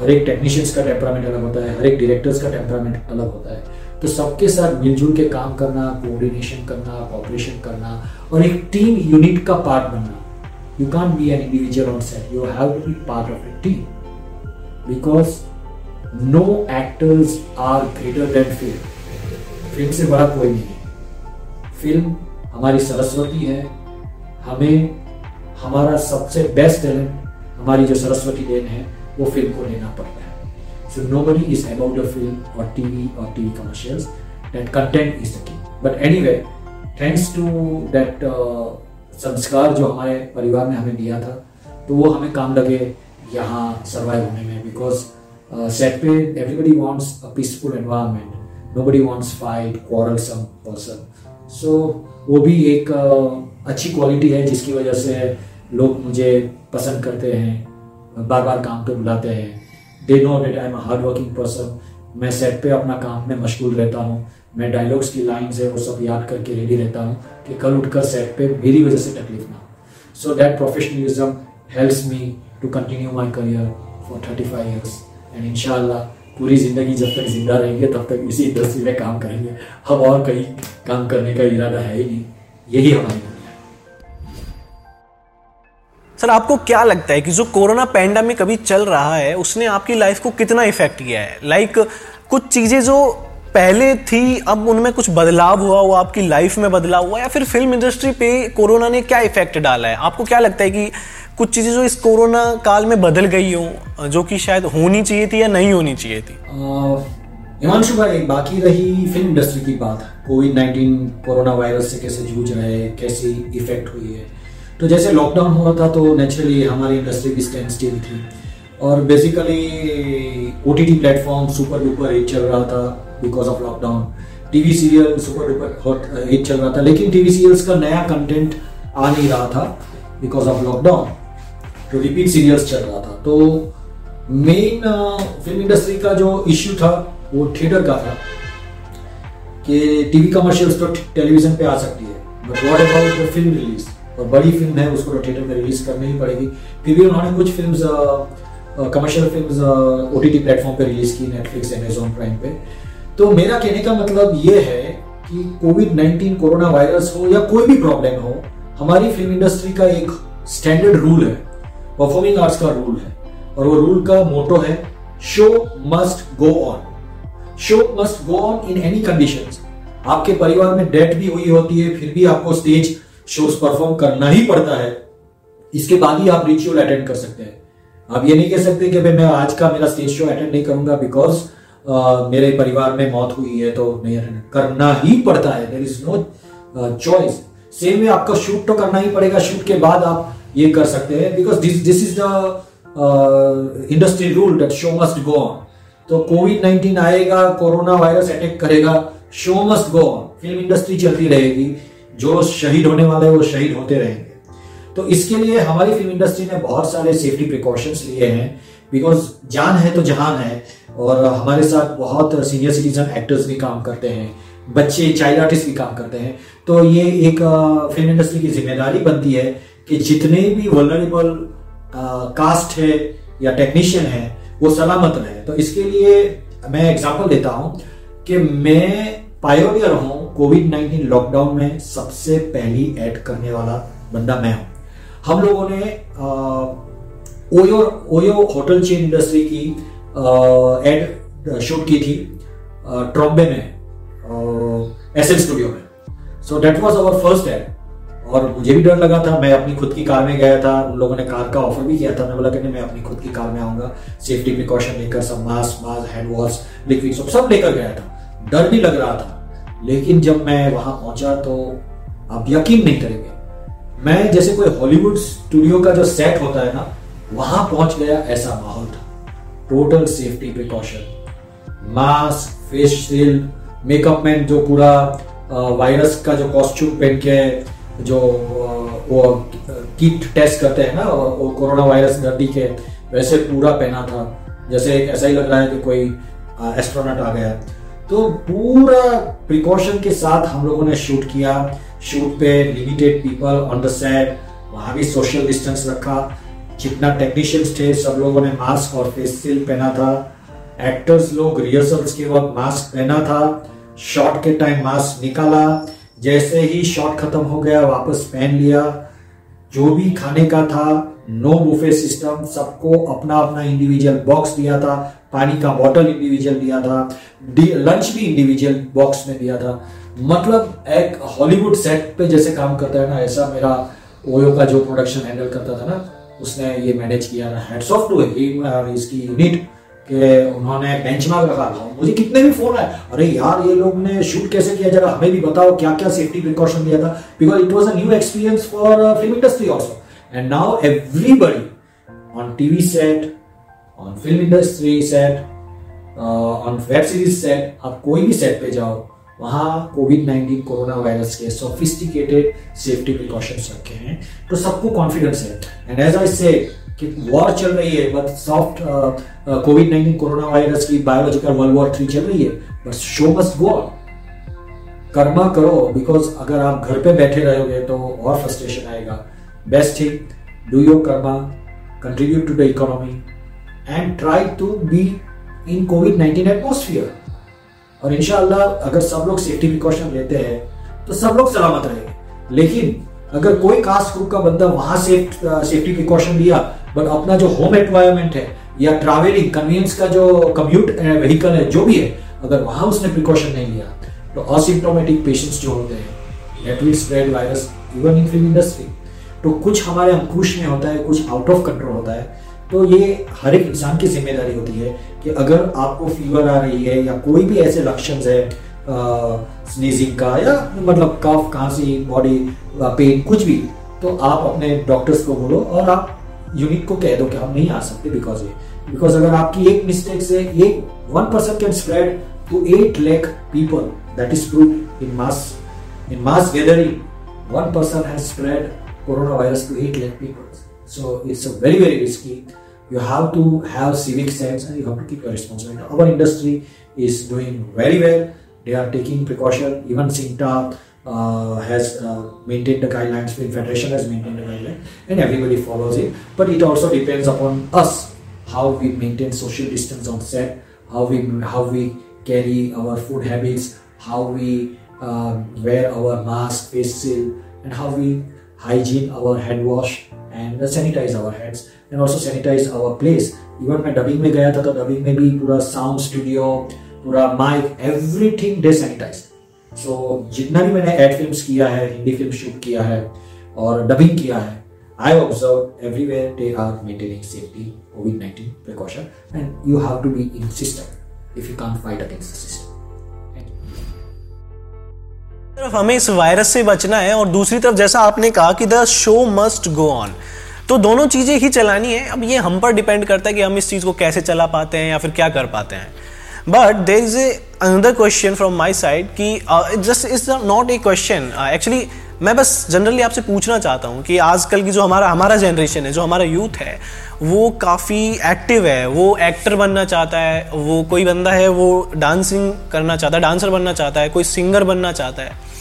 हर एक टेक्नीशियंस का टेम्परामेंट अलग होता है। हर एक डायरेक्टर्स का टेम्परामेंट अलग होता है। तो सबके साथ मिलजुल के काम करना कोऑर्डिनेशन करना कॉपरेशन करना और एक टीम यूनिट का पार्ट बनना। You can't be an individual on set you have to be part of a team. Because no actors are greater than film. Film से बड़ा कोई नहीं है। फ़िल्म हमारी सरस्वती है। हमें हमारा सबसे बेस्ट टैलेंट हमारी जो सरस्वती देन है, वो फ़िल्म को लेना पड़ता है। Buddy is about the film और टीवी और TV commercials that content is the key but anyway thanks to that संस्कार जो हमारे परिवार ने हमें दिया था तो वो हमें काम लगे यहाँ सर्वाइव होने में बिकॉज़ सेट पे everybody wants a peaceful environment nobody wants fight some person so वो भी एक uh, अच्छी क्वालिटी है जिसकी वजह से लोग मुझे पसंद करते हैं बार बार काम पे बुलाते हैं। They know that I am hard working person मैं सेट पे अपना काम में मशगूल रहता हूँ। मैं डायलॉग्स की लाइन्स है, वो सब याद करके रेडी रहता हूँ कि कल उठकर सेट पे मेरी वजह से तकलीफ़ ना हो। So that professionalism helps me to continue my career for thirty five years and इनशाला पूरी ज़िंदगी जब तक ज़िंदा रहेंगे, तब तक इसी इंडस्ट्री में काम करेंगे। हम और कहीं काम करने का इरादा है ही नहीं। यही हमारी सर आपको क्या लगता है कि जो कोरोना पैंडमिक अभी चल रहा है उसने आपकी लाइफ को कितना इफ़ेक्ट किया है? लाइक like, कुछ चीज़ें जो पहले थी अब उनमें कुछ बदलाव हुआ हुआ आपकी लाइफ में बदलाव हुआ या फिर फ़िल्म इंडस्ट्री पे कोरोना ने क्या इफ़ेक्ट डाला है? आपको क्या लगता है कि कुछ चीज़ें जो इस कोरोना काल में बदल गई हो जो कि शायद होनी चाहिए थी या नहीं होनी चाहिए थी? हिमांशु भाई बाकी रही फ़िल्म इंडस्ट्री की बात। कोविड नाइन्टीन कोरोना वायरस से कैसे जूझ रहे कैसी इफ़ेक्ट हुई है? तो जैसे लॉकडाउन हुआ था तो नेचुरली हमारी इंडस्ट्री भी स्टैंड स्टिल थी। और basically O T T platform super duper hit चल रहा था because of lockdown TV serial super duper hot hit चल रहा था। लेकिन टीवी सीरियल्स का नया कंटेंट आ नहीं रहा था बिकॉज़ ऑफ़ लॉकडाउन तो रिपीट सीरियल्स चल रहा था। तो मेन फ़िल्म इंडस्ट्री का जो इश्यू था, वो थिएटर का था कि टीवी कमर्शियल्स तो टेलीविज़न पे आ सकती है। But what about the film release और बड़ी फ़िल्म है, उसको थिएटर में रिलीज़ करनी ही पड़ेगी। फिर भी उन्होंने कुछ film commercial film O T platform पर रिलीज़ की नेटफ्लिक्स अमेजोन प्राइम पे। तो मेरा कहने का मतलब ये है कि कोविड 19 कोरोना वायरस हो या कोई भी प्रॉब्लम हो, हमारी फ़िल्म इंडस्ट्री का एक स्टैंडर्ड रूल है परफॉर्मिंग आर्ट्स का रूल है। और वो रूल का मोटो है show must go on show must go on in any condition आपके परिवार में डेथ भी हुई होती है, फिर भी आपको स्टेज शोज़ परफॉर्म करना ही पड़ता है। इसके बाद ही आप रिचुअल अटेंड कर सकते हैं। आप ये नहीं कह सकते कि मैं आज का मेरा स्टेज शो अटेंड नहीं करूँगा बिकॉज़ मेरे परिवार में मौत हुई है तो नहीं करना ही पड़ता है। There is no choice same में आपका शूट तो करना ही पड़ेगा। शूट के बाद आप ये कर सकते हैं because this this is the industry rule that show must go on तो कोविड नाइनटीन आएगा कोरोना वायरस अटैक करेगा show must go on film industry चलती रहेगी। जो शहीद होने वाले वो शहीद होते रहेंगे। तो इसके लिए हमारी फ़िल्म इंडस्ट्री ने बहुत सारे सेफ्टी प्रिकॉशंस लिए हैं। बिकॉज़ जान है तो जहान है, और हमारे साथ बहुत सीनियर सिटीजन एक्टर्स भी काम करते हैं, बच्चे चाइल्ड आर्टिस्ट भी काम करते हैं। तो ये एक फ़िल्म इंडस्ट्री की ज़िम्मेदारी बनती है कि जितने भी वलरेबल कास्ट है या टेक्नीशियन है, वो सलामत रहे। तो इसके लिए मैं एग्ज़ाम्पल देता हूँ कि मैं पायोनियर हूँ कोविड नाइन्टीन लॉकडाउन में सबसे पहली ऐड करने वाला बंदा मैं हूँ। हम लोगों ने OYO OYO hotel chain industry की एड शूट की थी ट्रॉम्बे में एस एल स्टूडियो में। So that was our first ad और मुझे भी डर लगा था, मैं अपनी खुद की कार में गया था, उन लोगों ने कार का ऑफ़र भी किया था, मैं बोला कि नहीं, मैं अपनी खुद की कार में आऊँगा सेफ्टी प्रिकॉशन लेकर, सब mask mask hand wash liquid सब सब लेकर गया था। डर भी लग रहा था। लेकिन जब मैं वहाँ पहुँचा तो आप यकीन नहीं करेंगे। मैं जैसे कोई हॉलीवुड स्टूडियो का जो सेट होता है ना, वहाँ पहुँच गया ऐसा माहौल था। Total safety precaution mask face shield makeup man जो पूरा वायरस का जो कॉस्ट्यूम पहन के, जो वो किट टेस्ट करते हैं ना वो कोरोना वायरस नदी के, वैसे पूरा पहना था। जैसे ऐसा ही लग रहा है कि कोई एस्ट्रोनॉट आ गया। तो पूरा प्रिकॉशन के साथ हम लोगों ने शूट किया। शूट पे limited people on the set वहाँ भी सोशल डिस्टेंस रखा। जितना टेक्नीशियंस थे, सब लोगों ने मास्क और फेस सील पहना था। एक्टर्स लोग रिहर्सल्स के वक्त मास्क पहना था। शॉट के टाइम मास्क निकाला। जैसे ही शॉट खत्म हो गया, वापस पहन लिया। जो भी खाने का था नो बुफे सिस्टम सबको अपना अपना इंडिविजुअल बॉक्स दिया था। पानी का बॉटल इंडिविजुअल दिया था। लंच भी इंडिविजुअल बॉक्स में दिया था। मतलब एक हॉलीवुड सेट पे जैसे काम करता है ना, ऐसा मेरा ओयो का जो प्रोडक्शन हैंडल करता था ना, उसने ये मैनेज किया था। हेड्स ऑफ़ टू हिम और इसकी यूनिट कि उन्होंने बेंचमार्क रखा था। मुझे कितने भी फ़ोन आए, अरे यार, ये लोग ने शूट कैसे किया? जरा हमें भी बताओ क्या क्या सेफ्टी प्रिकॉशन दिया था? Because it was a new experience for film industry also and now everybody on TV set on film industry set on web series set आप कोई भी सेट पे जाओ, वहाँ कोविड नाइन्टीन कोरोना वायरस के sophisticated safety precautions रखे हैं तो सबको कॉन्फिडेंस है। एंड एज आई से कि वॉर चल रही है but soft COVID nineteen corona virus की बायोलॉजिकल वर्ल्ड वॉर थ्री चल रही है but show must go Karma करो बिकॉज़ अगर आप घर पे बैठे रहोगे तो और फ्रस्ट्रेशन आएगा। Best thing do your karma contribute to the economy and try to be in COVID nineteen atmosphere और इनशाला अगर सब लोग सेफ्टी प्रिकॉशन लेते हैं तो सब लोग सलामत रहेंगे लेकिन, अगर कोई कास्ट ग्रुप का बंदा वहाँ से सेफ्टी प्रिकॉशन लिया बट अपना जो होम एनवायरमेंट है, या ट्रैवलिंग कन्वीनियंस का जो कम्यूट व्हीकल है, जो भी है, अगर वहाँ उसने प्रिकॉशन नहीं लिया तो असिम्टोमेटिक पेशेंट्स जो होते हैं that will spread virus even in film industry तो कुछ हमारे अंकुश में होता है, कुछ आउट ऑफ़ कंट्रोल होता है। तो ये हर एक इंसान की ज़िम्मेदारी होती है कि अगर आपको फीवर आ रही है या कोई भी ऐसे लक्षण है स्नीजिंग का या मतलब कफ खांसी बॉडी पेन कुछ भी तो आप अपने डॉक्टर्स को बोलो और आप यूनिट को कह दो कि हम नहीं आ सकते बिकॉज़ ये। बिकॉज़ अगर आपकी एक मिस्टेक से एक one person can spread to eight lakh people that is prove in mass in mass gathering one person has spread coronavirus to 8 lakh people. So it's a very, very risky. You have to have civic sense and you have to keep your responsibility. Our industry is doing very well. They are taking precaution. Even Sinta uh, has uh, maintained the guidelines. The Federation has maintained the guidelines, and everybody follows it. But it also depends upon us how we maintain social distance on set, how we how we carry our food habits, how we uh, wear our mask, face shield, and how we hygiene our hand wash and sanitize our hands and also sanitize our place even मैं dubbing में था तो dubbing में भी पूरा sound studio पूरा mic everything they sanitize so so, जितना भी मैंने एड फिल्म्स किया है हिंदी फ़िल्म शूट किया है और डबिंग किया है I observed everywhere they are maintaining safety, COVID 19 precaution, and you have to be in system if you can't fight against the system. तरफ़ हमें इस वायरस से बचना है और दूसरी तरफ़, जैसा आपने कहा कि the show must go on. तो दोनों चीज़ें ही चलानी है। अब ये हम पर डिपेंड करता है कि हम इस चीज़ को कैसे चला पाते हैं या फिर क्या कर पाते हैं। But there is a another question from my side कि just is not a question actually मैं बस जनरली आपसे पूछना चाहता हूँ कि आजकल की जो हमारा हमारा जनरेशन है, जो हमारा यूथ है, वो काफ़ी एक्टिव है, वो एक्टर बनना चाहता है, वो कोई बंदा है, वो डांसिंग करना चाहता है डांसर बनना चाहता है, कोई सिंगर बनना चाहता है।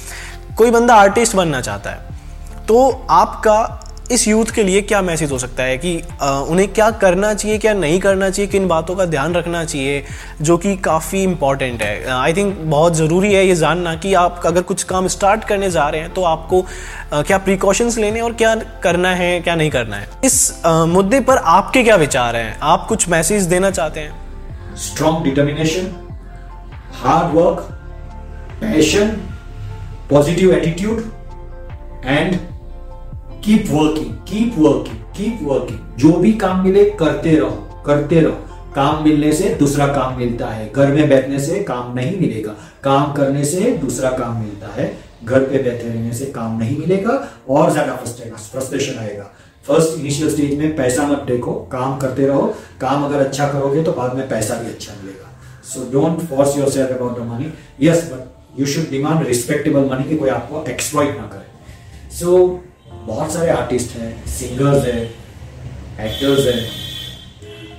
कोई बंदा आर्टिस्ट बनना चाहता है तो आपका इस यूथ के लिए क्या मैसेज हो सकता है कि आ, उन्हें क्या करना चाहिए क्या नहीं करना चाहिए किन बातों का ध्यान रखना चाहिए जो कि काफ़ी इंपॉर्टेंट है। आई थिंक बहुत ज़रूरी है ये जानना कि आप अगर कुछ काम स्टार्ट करने जा रहे हैं तो आपको आ, क्या प्रिकॉशंस लेने और क्या करना है क्या नहीं करना है। इस आ, मुद्दे पर आपके क्या विचार हैं? आप कुछ मैसेज देना चाहते हैं? Strong determination hard work passion positive attitude and keep working keep working keep working जो भी काम मिले, करते रहो करते रहो। काम मिलने से दूसरा काम मिलता है। घर में बैठने से काम नहीं मिलेगा। काम करने से दूसरा काम मिलता है। घर पे बैठे रहने से काम नहीं मिलेगा और ज़्यादा फ्रस्ट्रेशन आएगा। फ़र्स्ट इनिशियल स्टेज में पैसा मत देखो। काम करते रहो। काम अगर अच्छा करोगे तो बाद में पैसा भी अच्छा मिलेगा। So don't force yourself about the money yes but you should demand respectable money कि कोई आपको एक्सप्लॉइट ना करे। सो so, बहुत सारे आर्टिस्ट हैं सिंगर्स हैं एक्टर्स हैं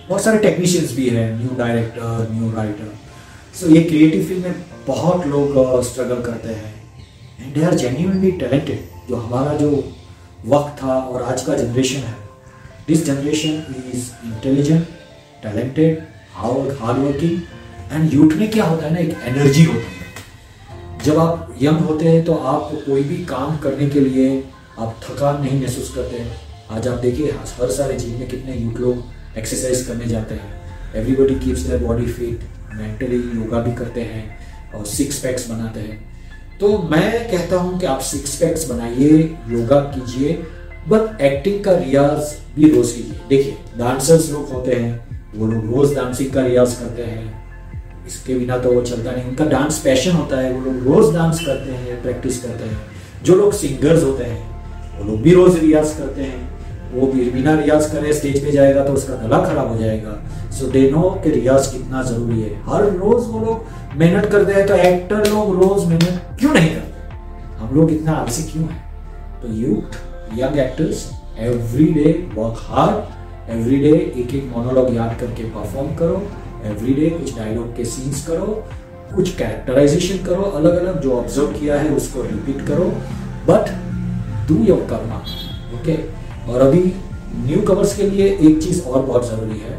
बहुत सारे टेक्नीशियंस भी हैं new director new writer so ये क्रिएटिव फ़ील्ड में बहुत लोग स्ट्रगल uh, करते हैं। And they are genuinely talented जो हमारा जो वक्त था और आज का जनरेशन है this generation is intelligent talented hard hard working and youth में क्या होता है ना एक एनर्जी होती है। जब आप यंग होते हैं तो आप कोई भी काम करने के लिए आप थकान नहीं महसूस करते हैं। आज आप देखिए, हर सारे जिम में कितने यूथ लोग एक्सरसाइज करने जाते हैं। Everybody keeps their body fit mentally yoga भी करते हैं और सिक्स पैक्स बनाते हैं। तो मैं कहता हूँ कि आप सिक्स पैक्स बनाइए योगा कीजिए बट एक्टिंग का रियाज भी रोज कीजिए। देखिए डांसर्स लोग होते हैं, वो लोग रोज डांसिंग का रियाज करते हैं। इसके बिना तो वो चलता नहीं। उनका डांस पैशन होता है, वो लोग रोज डांस करते हैं प्रैक्टिस करते हैं। जो लोग सिंगर्स होते हैं, वो लोग भी रोज रियाज करते हैं। वो भी बिना रियाज करे स्टेज पे जाएगा तो उसका गला खराब हो जाएगा। सो दे नो कि रियाज कितना ज़रूरी है। हर रोज वो लोग मेहनत करते हैं तो एक्टर लोग रोज मेहनत क्यों नहीं करते? हम लोग इतना आलसी क्यों है? तो youth young actors every day work hard every day एक एक मोनोलॉग याद करके परफॉर्म करो। एवरी डे कुछ डायलॉग के सीन्स करो, कुछ कैरेक्टराइजेशन करो अलग अलग जो ऑब्ज़र्व किया है उसको रिपीट करो but do your karma okay और अभी न्यू कवर्स के लिए एक चीज़ और बहुत ज़रूरी है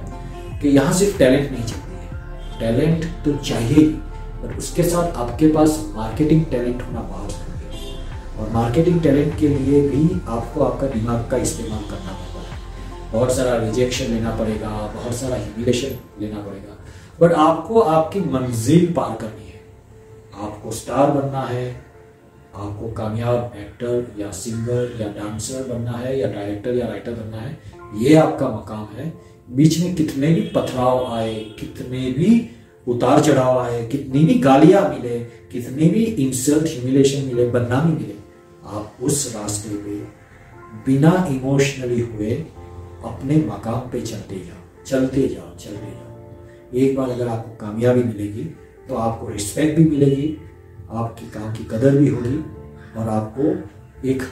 कि यहाँ सिर्फ़ टैलेंट नहीं चाहिए। टैलेंट तो चाहिए बट उसके साथ आपके पास मार्केटिंग टैलेंट होना बहुत ज़रूरी है। और मार्केटिंग टैलेंट के लिए भी आपको आपका दिमाग का इस्तेमाल करना बहुत सारा रिजेक्शन लेना पड़ेगा, बहुत सारा ह्यूमिलेशन लेना पड़ेगा। बट आपको आपकी मंजिल पार करनी है। आपको स्टार बनना है, आपको कामयाब एक्टर या सिंगर या डांसर बनना है, या डायरेक्टर या राइटर बनना है, ये आपका मकाम है। बीच में कितने भी पथराव आए, कितने भी उतार चढ़ाव आए, कितनी भी गालियाँ मिले, कितनी भी इंसल्ट ह्यूमिलेशन मिले, बदनामी मिले, आप उस रास्ते पे बिना इमोशनली हुए अपने मकाम पे चलते जाओ चलते जाओ चलते जाओ। एक बार अगर आपको कामयाबी मिलेगी तो आपको रिस्पेक्ट भी मिलेगी, आपकी काम की कदर भी होगी, और आपको एक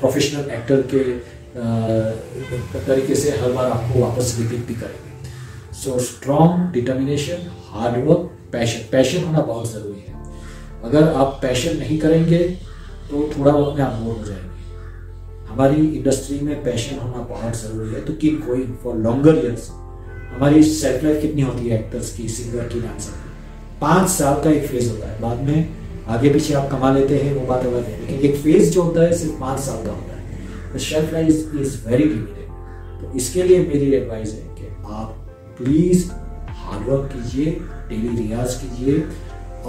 प्रोफेशनल एक्टर के तरीके से हर बार आपको वापस रिपीट भी करेंगे। So strong determination hard work passion passion होना बहुत ज़रूरी है। अगर आप पैशन नहीं करेंगे तो थोड़ा वक्त में आप बोर हो जाएँगे। हमारी इंडस्ट्री में पैशन होना बहुत ज़रूरी है तो keep going for longer years हमारी सेल्फ लाइफ कितनी होती है एक्टर्स की सिंगर की डांसर की? पाँच साल का एक फ़ेज़ होता है। बाद में आगे पीछे आप कमा लेते हैं, वो बात अलग है। लेकिन एक फ़ेज़ जो होता है, सिर्फ़ पाँच साल का होता है। The shelf life is very limited तो इसके लिए मेरी एडवाइस है कि आप प्लीज़ हार्डवर्क कीजिए डेली रियाज कीजिए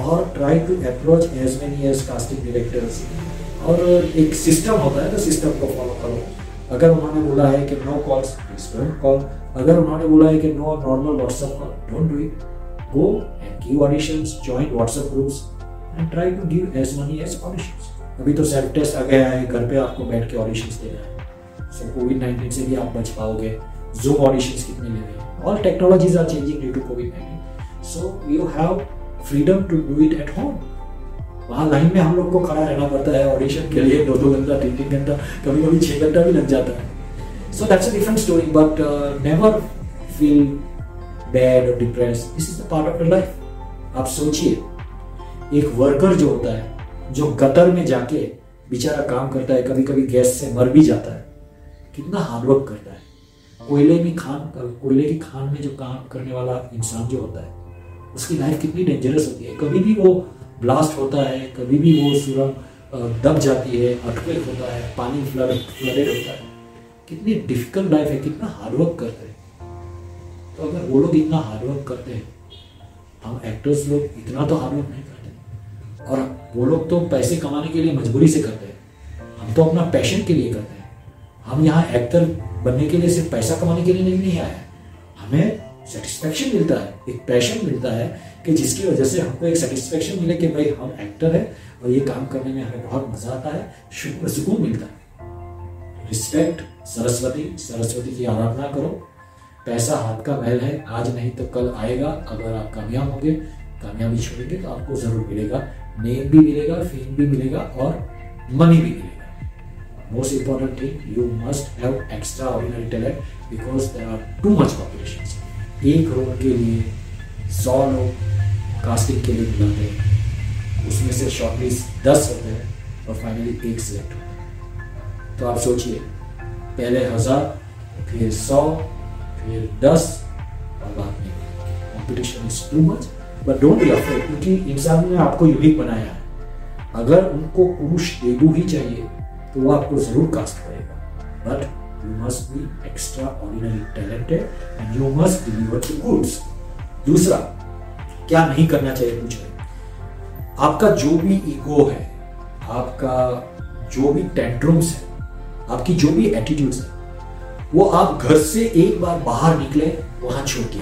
और try to approach as many as casting directors और एक सिस्टम होता है तो सिस्टम को फॉलो करो। अगर उन्होंने बोला है कि नो कॉल्स डोंट कॉल अगर उन्होंने बोला है कि no normal WhatsApp call don't do it go and give auditions join WhatsApp groups and try to give as many as auditions अभी तो सेल्फ टेस्ट आ गया है, घर पे आपको बैठ के ऑडिशंस देना है। सो कोविड नाइन्टीन से भी आप बच पाओगे। जूम ऑडिशंस कितने ले रहे हैं? All technologies are changing due to covid nineteen so you have freedom to do it at home वहाँ लाइन में हम लोग को खड़ा रहना पड़ता है ऑडिशन के लिए दो दो घंटा तीन तीन घंटा कभी कभी छः घंटा भी लग जाता है। So that's a different story but never feel bad और depress this is the part of the life आप सोचिए, एक वर्कर जो होता है, जो गतर में जाके बेचारा काम करता है कभी कभी गैस से मर भी जाता है, कितना हार्डवर्क करता है। कोयले में खान, कोयले की खान में जो काम करने वाला इंसान जो होता है उसकी लाइफ कितनी डेंजरस होती है। कभी भी वो ब्लास्ट होता है, कभी भी वो सुरंग दब जाती है अटकेक होता है, पानी फ्लड फ्लडेड होता है। कितनी डिफ़िकल्ट लाइफ है, कितना हार्डवर्क करते हैं। तो अगर वो लोग इतना हार्डवर्क करते हैं, हम एक्टर्स लोग इतना तो हार्डवर्क नहीं करते। और वो लोग तो पैसे कमाने के लिए मजबूरी से करते हैं। हम तो अपना पैशन के लिए करते हैं। हम यहाँ एक्टर बनने के लिए सिर्फ़ पैसा कमाने के लिए नहीं आए हमें सेटिस्फेक्शन मिलता है, एक पैशन मिलता है कि जिसकी वजह से हमको एक सेटिस्फेक्शन मिले कि भाई हम एक्टर है और ये काम करने में हमें बहुत मज़ा आता है सुकून मिलता है। रिस्पेक्ट सरस्वती सरस्वती की आराधना करो। पैसा हाथ का महल है, आज नहीं तो कल आएगा, अगर आप कामयाब होंगे, कामयाबी छोड़ेंगे तो आपको ज़रूर मिलेगा। नेम भी मिलेगा फेम भी मिलेगा और मनी भी मिलेगा। Most thing you must have extraordinary talent because there are too much population एक रोल के लिए सौ लोग कास्टिंग के लिए बुलाते हैं। उसमें से शॉर्टलिस्ट दस होते हैं और फाइनली एक सिलेक्ट होते हैं। तो आप सोचिए, पहले हज़ार, फिर सौ, फिर दस, और बाद में competition is too much but don't be afraid क्योंकि इंसान ने आपको यूनिक बनाया है। अगर उनको पुरुष देबू ही चाहिए तो वो आपको ज़रूर कास्ट करेगा। But must be extraordinary talented and you must deliver the goods दूसरा, क्या नहीं करना चाहिए नहीं आपका जो भी ईगो है, आपका जो भी टेंट्रम्स है, आपकी जो भी एटीट्यूड्स है, वो आप घर से एक बार बाहर निकले, वहाँ छोड़ के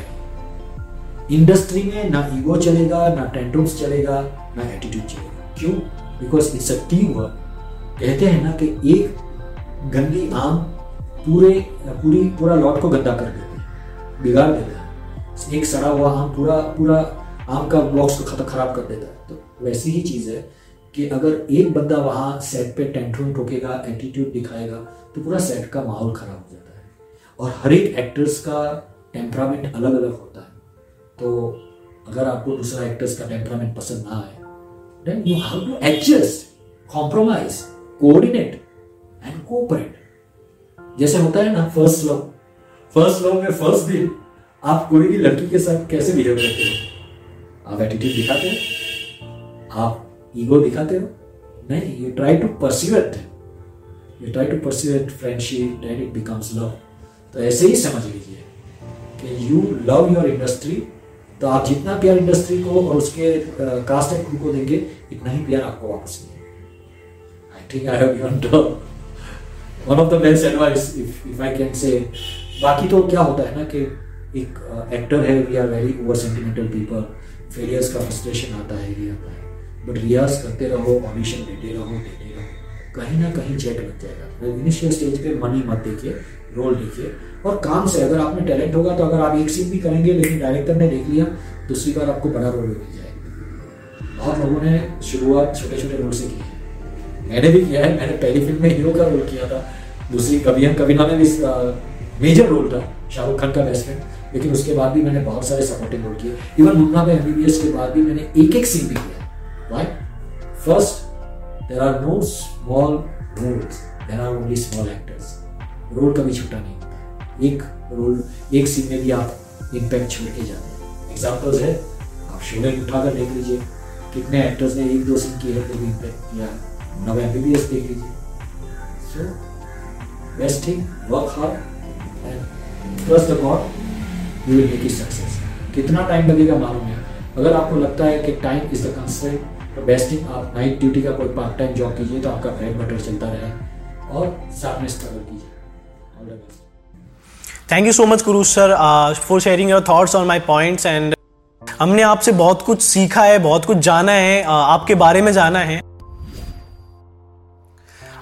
इंडस्ट्री में ना ईगो चलेगा, ना टेंट्रम्स चलेगा, ना एटीट्यूड चलेगा। क्यों? Because it's a team work कहते हैं ना कि एक गंदी आम पूरे, पूरी, पूरा लॉट को गंदा कर देते है। बिगाड़ देता है। एक सड़ा हुआ आम, पूरा पूरा आम का बॉक्स को खराब कर देता है। तो वैसी ही चीज़ है कि अगर एक बंदा वहाँ सेट पे टेंट्रम ठोकेगा एटीट्यूड दिखाएगा तो पूरा सेट का माहौल खराब हो जाता है। और हर एक एक्टर्स का टेम्परामेंट अलग अलग होता है। तो अगर आपको दूसरा एक्टर्स का टेम्परामेंट पसंद ना आए then you have to adjust compromise coordinate and cooperate जैसे होता है ना फ़र्स्ट लव फ़र्स्ट लव में फ़र्स्ट दिन आप कोई भी लड़की के साथ कैसे बिहेव करते हो? आप एटीट्यूड दिखाते हो? आप ईगो दिखाते हो? नहीं you try to pursue it you try to pursue it friendship then it becomes love तो ऐसे ही समझ लीजिए कि यू लव योर इंडस्ट्री तो आप जितना प्यार इंडस्ट्री को और उसके कास्ट एंड क्रू को देंगे, इतना ही प्यार आपको वापस मिलेगा। I think I have given one of the best advice if if I can say बाकी तो क्या होता है ना कि एक एक्टर है we are very over sentimental people failures का फ्रस्ट्रेशन आता है, ये आता है. बट रियाज करते रहो ऑडिशन देते रहो देते रहो. कहीं ना कहीं चेक लग जाएगा. तो इनिशियल स्टेज पे मनी मत देखिए रोल देखिए. और काम से अगर आप में टैलेंट होगा तो अगर आप एक सीन भी करेंगे, लेकिन डायरेक्टर ने देख लिया, दूसरी बार आपको बड़ा रोल मिल जाएगा. बहुत लोगों ने शुरुआत छोटे छोटे रोल से की है. मैंने भी किया है, मैंने पहली फ़िल्म में हीरो का रोल किया था। दूसरी कभी हम, कभी ना में भी मेजर रोल था, शाहरुख खान का बेस्ट फ्रेंड लेकिन उसके बाद भी मैंने बहुत सारे सपोर्टिंग रोल किए। इवन मुन्ना में एमबीबीएस के बाद भी मैंने एक एक सीन भी किया। Right first there are no small roles there are only small actors role कभी छूटा नहीं एक रोल एक सीन में भी आप इम्पैक्ट छोड़ के जाते हैं। एग्जाम्पल्स है, आप शोले उठाकर देख लीजिए। कितने एक्टर्स ने एक दो सीन किए हैं तो भी इम्पैक्ट किया नव एम देख लीजिए। So best work hard and trust the god you will make it success कितना टाइम लगेगा मालूम है अगर आपको लगता है कि टाइम इज़ द कंस्ट्रेंट तो बेस्ट थिंग आप नाइट ड्यूटी का कोई पार्ट टाइम जॉब कीजिए तो आपका ब्रेड बटर चलता रहे और साथ में स्ट्रगल कीजिए। All the best thank you so much Guru sir for sharing your thoughts on my points and हमने आपसे बहुत कुछ सीखा है बहुत कुछ जाना है uh, आपके बारे में जाना है।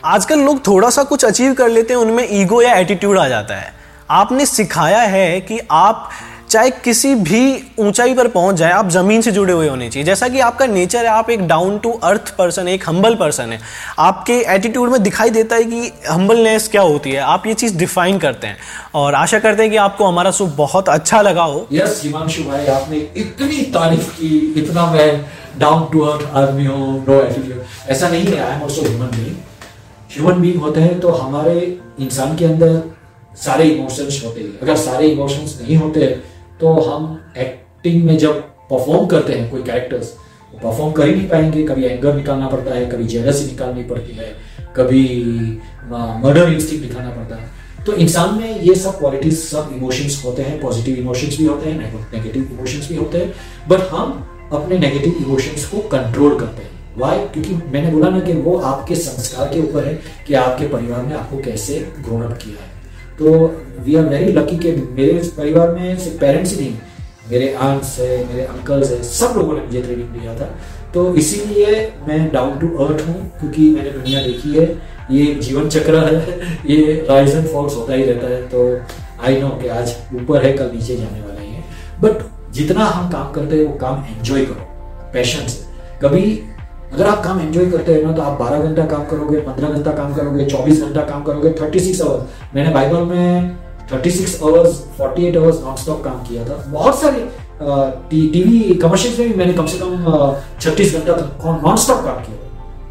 आजकल लोग थोड़ा सा कुछ अचीव कर लेते हैं, उनमें ईगो या एटीट्यूड आ जाता है। आपने सिखाया है कि आप चाहे किसी भी ऊंचाई पर पहुँच जाए, आप ज़मीन से जुड़े हुए होने चाहिए। जैसा कि आपका नेचर है, आप एक डाउन टू अर्थ पर्सन एक हम्बल पर्सन है। आपके एटीट्यूड में दिखाई देता है कि हम्बलनेस क्या होती है, आप ये चीज़ डिफाइन करते हैं। और आशा करते हैं कि आपको हमारा शो बहुत अच्छा लगा हो। यस हिमांशु भाई, आपने इतनी तारीफ़ की, इतना मैं डाउन टू अर्थ आदमी हूँ नो एटीट्यूड ऐसा नहीं है I am also human being human being होते हैं तो हमारे इंसान के अंदर सारे इमोशंस होते हैं। अगर सारे इमोशंस नहीं होते तो हम एक्टिंग में जब परफॉर्म करते हैं, कोई कैरेक्टर्स परफॉर्म कर ही नहीं पाएँगे। कभी एंगर निकालना पड़ता है, कभी जेलसी निकालनी पड़ती है, कभी मर्डर इंस्टिंग दिखाना पड़ता है। तो इंसान में ये सब क्वालिटीज सब इमोशंस होते हैं। पॉजिटिव इमोशंस भी होते हैं नेगेटिव इमोशंस भी होते हैं। बट हम अपने नेगेटिव इमोशंस को कंट्रोल करते हैं। वाई क्योंकि मैंने बोला ना कि वो आपके संस्कार के ऊपर है कि आपके परिवार ने आपको कैसे ग्रोन अप किया है। तो वी आर वेरी लकी कि मेरे परिवार में सिर्फ़ पेरेंट्स ही नहीं, मेरे आंट्स है, मेरे अंकल्स है, सब लोगों ने मुझे ट्रेनिंग दिया था। तो इसीलिए मैं डाउन टू अर्थ हूँ, क्योंकि मैंने दुनिया देखी है, ये जीवन चक्र है, ये राइज एंड फॉल्स होता ही रहता है। तो आई नो कि आज ऊपर है, कल नीचे जाने वाले हैं। बट जितना हम काम करते हैं, वो काम एंजॉय करो पैशन से। कभी अगर आप काम एंजॉय करते हैं ना तो आप 12 घंटा काम करोगे 15 घंटा काम करोगे 24 घंटा काम करोगे 36 सिक्स आवर्स मैंने बाइबल में 36 six hours 48 hours non stop काम किया था। बहुत सारे टीवी कमर्शियल में भी मैंने कम से कम छत्तीस घंटा नॉन स्टॉप काम किया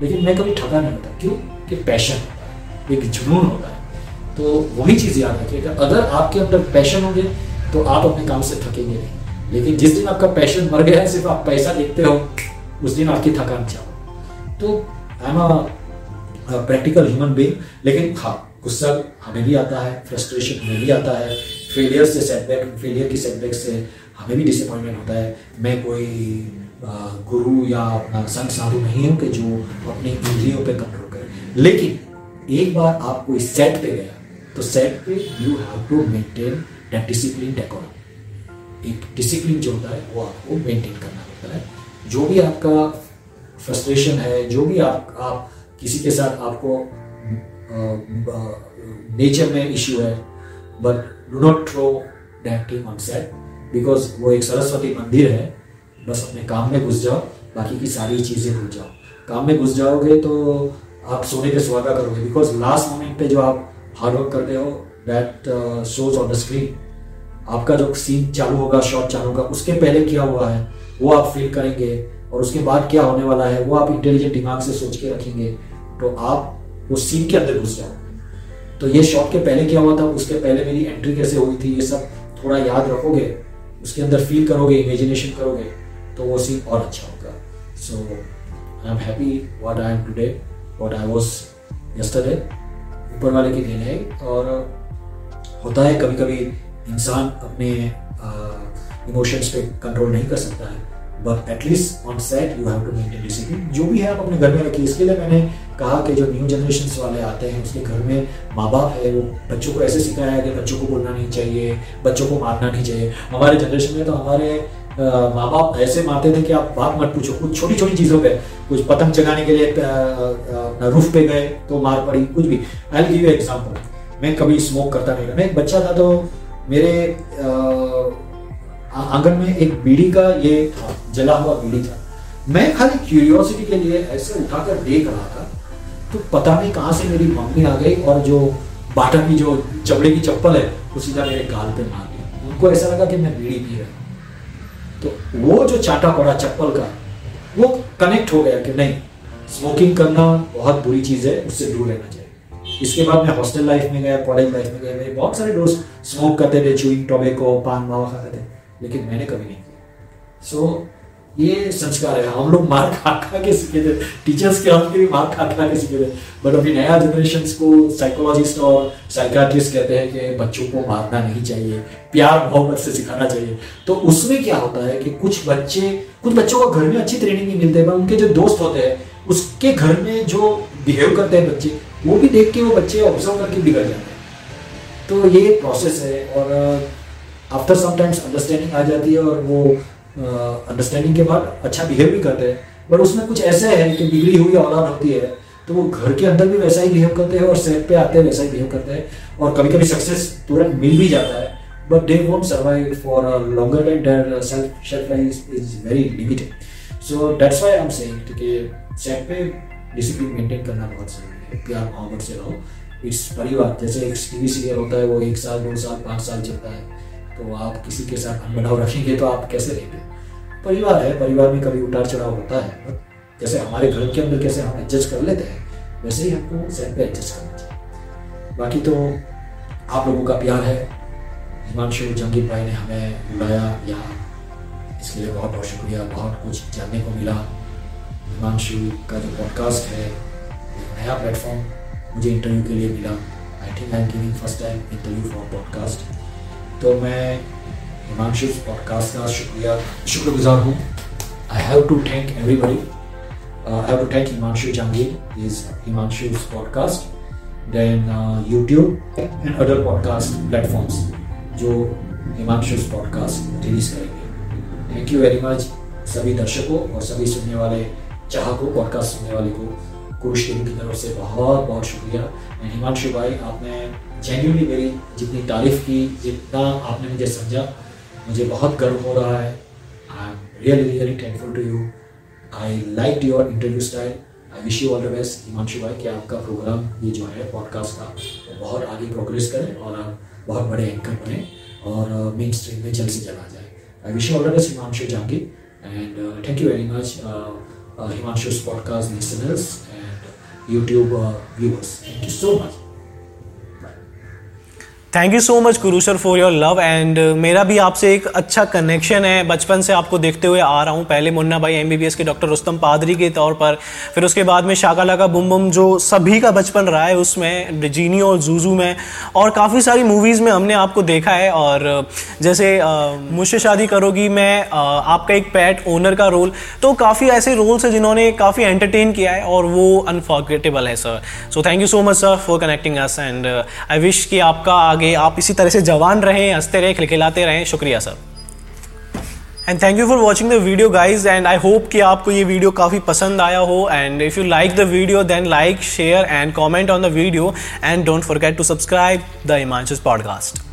लेकिन मैं कभी थका नहीं होता। क्यों? कि पैशन एक जुनून होता है। तो वही चीज़ याद रखिएगा। अगर आपके अंदर पैशन होंगे तो आप अपने काम से थकेंगे नहीं। लेकिन जिस दिन आपका पैशन मर गया है, सिर्फ़ आप पैसा देखते हो उस दिन आपकी थकान चाहो तो I am a practical human being लेकिन हाँ गुस्सा हमें भी आता है फ्रस्ट्रेशन हमें भी आता है फेलियर से सेटबैक फेलियर की सेटबैक से हमें भी डिसअपॉइंटमेंट होता है। मैं कोई गुरु या अपना संत साधु नहीं हूँ कि जो अपनी इंद्रियों पे कंट्रोल करे। लेकिन एक बार आप कोई सेट पे गया तो सेट पे you have to maintain that discipline decorum एक डिसिप्लिन जो होता है, वो आपको मेंटेन करना होता है। जो भी आपका फ्रस्ट्रेशन है, जो भी आप आप किसी के साथ आपको नेचर में इश्यू है but do not throw that thing on set because वो एक सरस्वती मंदिर है, बस अपने काम में घुस जाओ, बाकी की सारी चीज़ें भूल जाओ। काम में घुस जाओगे तो आप सोने के सुहागा करोगे बिकॉज़ लास्ट मोमेंट पे जो आप हार्ड वर्क करते हो that shows on the screen आपका जो सीन चालू होगा शॉट चालू होगा, उसके पहले क्या हुआ है, वो आप फील करेंगे और उसके बाद क्या होने वाला है, वो आप इंटेलिजेंट दिमाग से सोच के रखेंगे तो आप वो सीन के अंदर घुस जाओ। तो ये शॉट के पहले क्या हुआ था, उसके पहले मेरी एंट्री कैसे हुई थी, ये सब थोड़ा याद रखोगे, उसके अंदर फील करोगे इमेजिनेशन करोगे तो वो सीन और अच्छा होगा। So I am happy what I am today what I was yesterday ऊपर वाले की देन है और होता है कभी कभी इंसान अपने इमोशंस पे कंट्रोल नहीं कर सकता है। But at least on set you have to maintain discipline जो भी है, आप अपने घर में रखिए। इसके लिए मैंने कहा कि जो न्यू जनरेशन वाले आते हैं, उसके घर में माँ बाप है, वो बच्चों को ऐसे सिखाया है कि बच्चों को बोलना नहीं चाहिए, बच्चों को मारना नहीं चाहिए। हमारे जनरेशन में तो हमारे माँ बाप ऐसे मारते थे कि आप बात मत पूछो। कुछ छोटी छोटी चीज़ों पे, कुछ पतंग चगाने के लिए रूफ पे गए तो मार पड़ी, कुछ भी। आई गिव एग्ज़ाम्पल मैं कभी स्मोक करता नहीं था। मैं एक बच्चा था तो मेरे आँगन में एक बीड़ी का ये था जला हुआ बीड़ी था, मैं खाली क्यूरियोसिटी के लिए ऐसे उठाकर देख रहा था तो पता नहीं कहाँ से मेरी मम्मी आ गई और जो बाटा की जो चमड़े की चप्पल है वो सीधा मेरे गाल पे मार दी। उनको ऐसा लगा कि मैं बीड़ी पी रहा तो वो जो चाटा पड़ा चप्पल का, वो कनेक्ट हो गया कि नहीं स्मोकिंग करना बहुत बुरी चीज़ है, उससे दूर रहना चाहिए। इसके बाद मैं हॉस्टल लाइफ में गया कॉलेज लाइफ में गया, मेरे बहुत सारे दोस्त स्मोक करते थे चुइंग टोबेको पान मावा खाते थे। लेकिन मैंने कभी नहीं किया। सो so, ये संस्कार है। हम लोग मार खा खा के सीखे थे। टीचर्स के हम भी मार खा खा के सीखे थे। बट अभी नया जनरेशन को साइकोलॉजिस्ट और साइकाट्रिस्ट कहते हैं कि बच्चों को मारना नहीं चाहिए। प्यार मोहब्बत से सिखाना चाहिए। तो उसमें क्या होता है कि कुछ बच्चे कुछ बच्चों को घर में अच्छी ट्रेनिंग नहीं मिलते। पर उनके जो दोस्त होते हैं उसके घर में जो बिहेव करते हैं बच्चे वो भी देख के वो बच्चे ऑब्ज़र्व करके बिगड़ जाते हैं। तो ये प्रोसेस है और आफ्टर समटाइम्स अंडरस्टैंडिंग आ जाती है और वो अंडरस्टैंडिंग के बाद अच्छा बिहेव भी करते हैं। बट उसमें कुछ ऐसे है कि बिगड़ी हुई औलाद होती है तो वो घर के अंदर भी वैसा ही बिहेव करते हैं और सेट पे आते हैं वैसा ही बिहेव करते हैं। और कभी कभी सक्सेस तुरंत मिल भी जाता है but they won't survive for a longer time their self shelf life is very limited so that's why I am saying कि सेट पे डिसिप्लिन मेंटेन करना बहुत ज़रूरी है। प्यार मोहब्बत से रहो। इस परिवार, जैसे एक टीवी सीरियल होता है, वो एक साल, दो साल, पाँच साल चलता है। तो आप किसी के साथ अनबनाव रखेंगे तो आप कैसे रहेंगे परिवार है, परिवार में कभी उतार चढ़ाव होता है जैसे हमारे घर के अंदर कैसे हम एडजस्ट कर लेते हैं, वैसे ही हमको सेट पे एडजस्ट करना चाहिए। बाकी तो आप लोगों का प्यार है। हिमांशु, जंगीर भाई ने हमें बुलाया यहाँ। इसके लिए बहुत बहुत शुक्रिया। बहुत कुछ जानने को मिला। हिमांशु का जो पॉडकास्ट है, एक नया प्लेटफॉर्म मुझे इंटरव्यू के लिए मिला। I think I am giving first time interview for podcast तो मैं हिमांशु पॉडकास्ट का शुक्रिया, शुक्रगुजार हूँ। I have to thank everybody I have to thank Himanshu Jahangir is Himanshu podcast then YouTube and other podcast platforms जो Himanshu podcast release करेंगे। Thank you very much सभी दर्शकों और सभी सुनने वाले, चाहकों पॉडकास्ट सुनने वाले को। कोश टीम की तरफ़ से बहुत बहुत शुक्रिया। एंड हिमांशु भाई आपने जेन्यूनली मेरी जितनी तारीफ़ की जितना आपने मुझे समझा मुझे बहुत गर्व हो रहा है। I am really really thankful to you I like your interview style I wish you all the best Himanshu भाई कि आपका प्रोग्राम ये जो है पॉडकास्ट का वो बहुत आगे प्रोग्रेस करें और आप बहुत बड़े एंकर बने और मेन uh, स्ट्रीम में जल्द से जल्द आ जाए। I wish you all the best Himanshu Jahangir and thank you very much Himanshu podcast listeners and YouTube viewers thank you so much thank you so much Guru sir for your love and मेरा भी आपसे एक अच्छा connection है। बचपन से आपको देखते हुए आ रहा हूँ। पहले मुन्ना भाई एमबीबीएस के डॉक्टर रुस्तम पादरी के तौर पर। फिर उसके बाद में शाका लाका बुम बुम, जो सभी का बचपन रहा है उसमें, जीनी और जूजू में। और काफ़ी सारी मूवीज़ में हमने आपको देखा है। और जैसे मुझसे शादी करोगी मैं आपका एक पैट ओनर का रोल तो काफ़ी ऐसे रोल्स हैं जिन्होंने काफ़ी एंटरटेन किया है। और वो अनफॉर्गेटेबल है sir so thank you so much sir for connecting us and I wish कि आपका आगे आगे। आप इसी तरह से जवान रहें, हँसते रहें, खिलखिलाते रहें। शुक्रिया, sir. And thank you for watching the video guys and I hope कि आपको ये वीडियो काफ़ी पसंद आया हो। And if you like the video then like share and comment on the video and don't forget to subscribe the Himanshu's podcast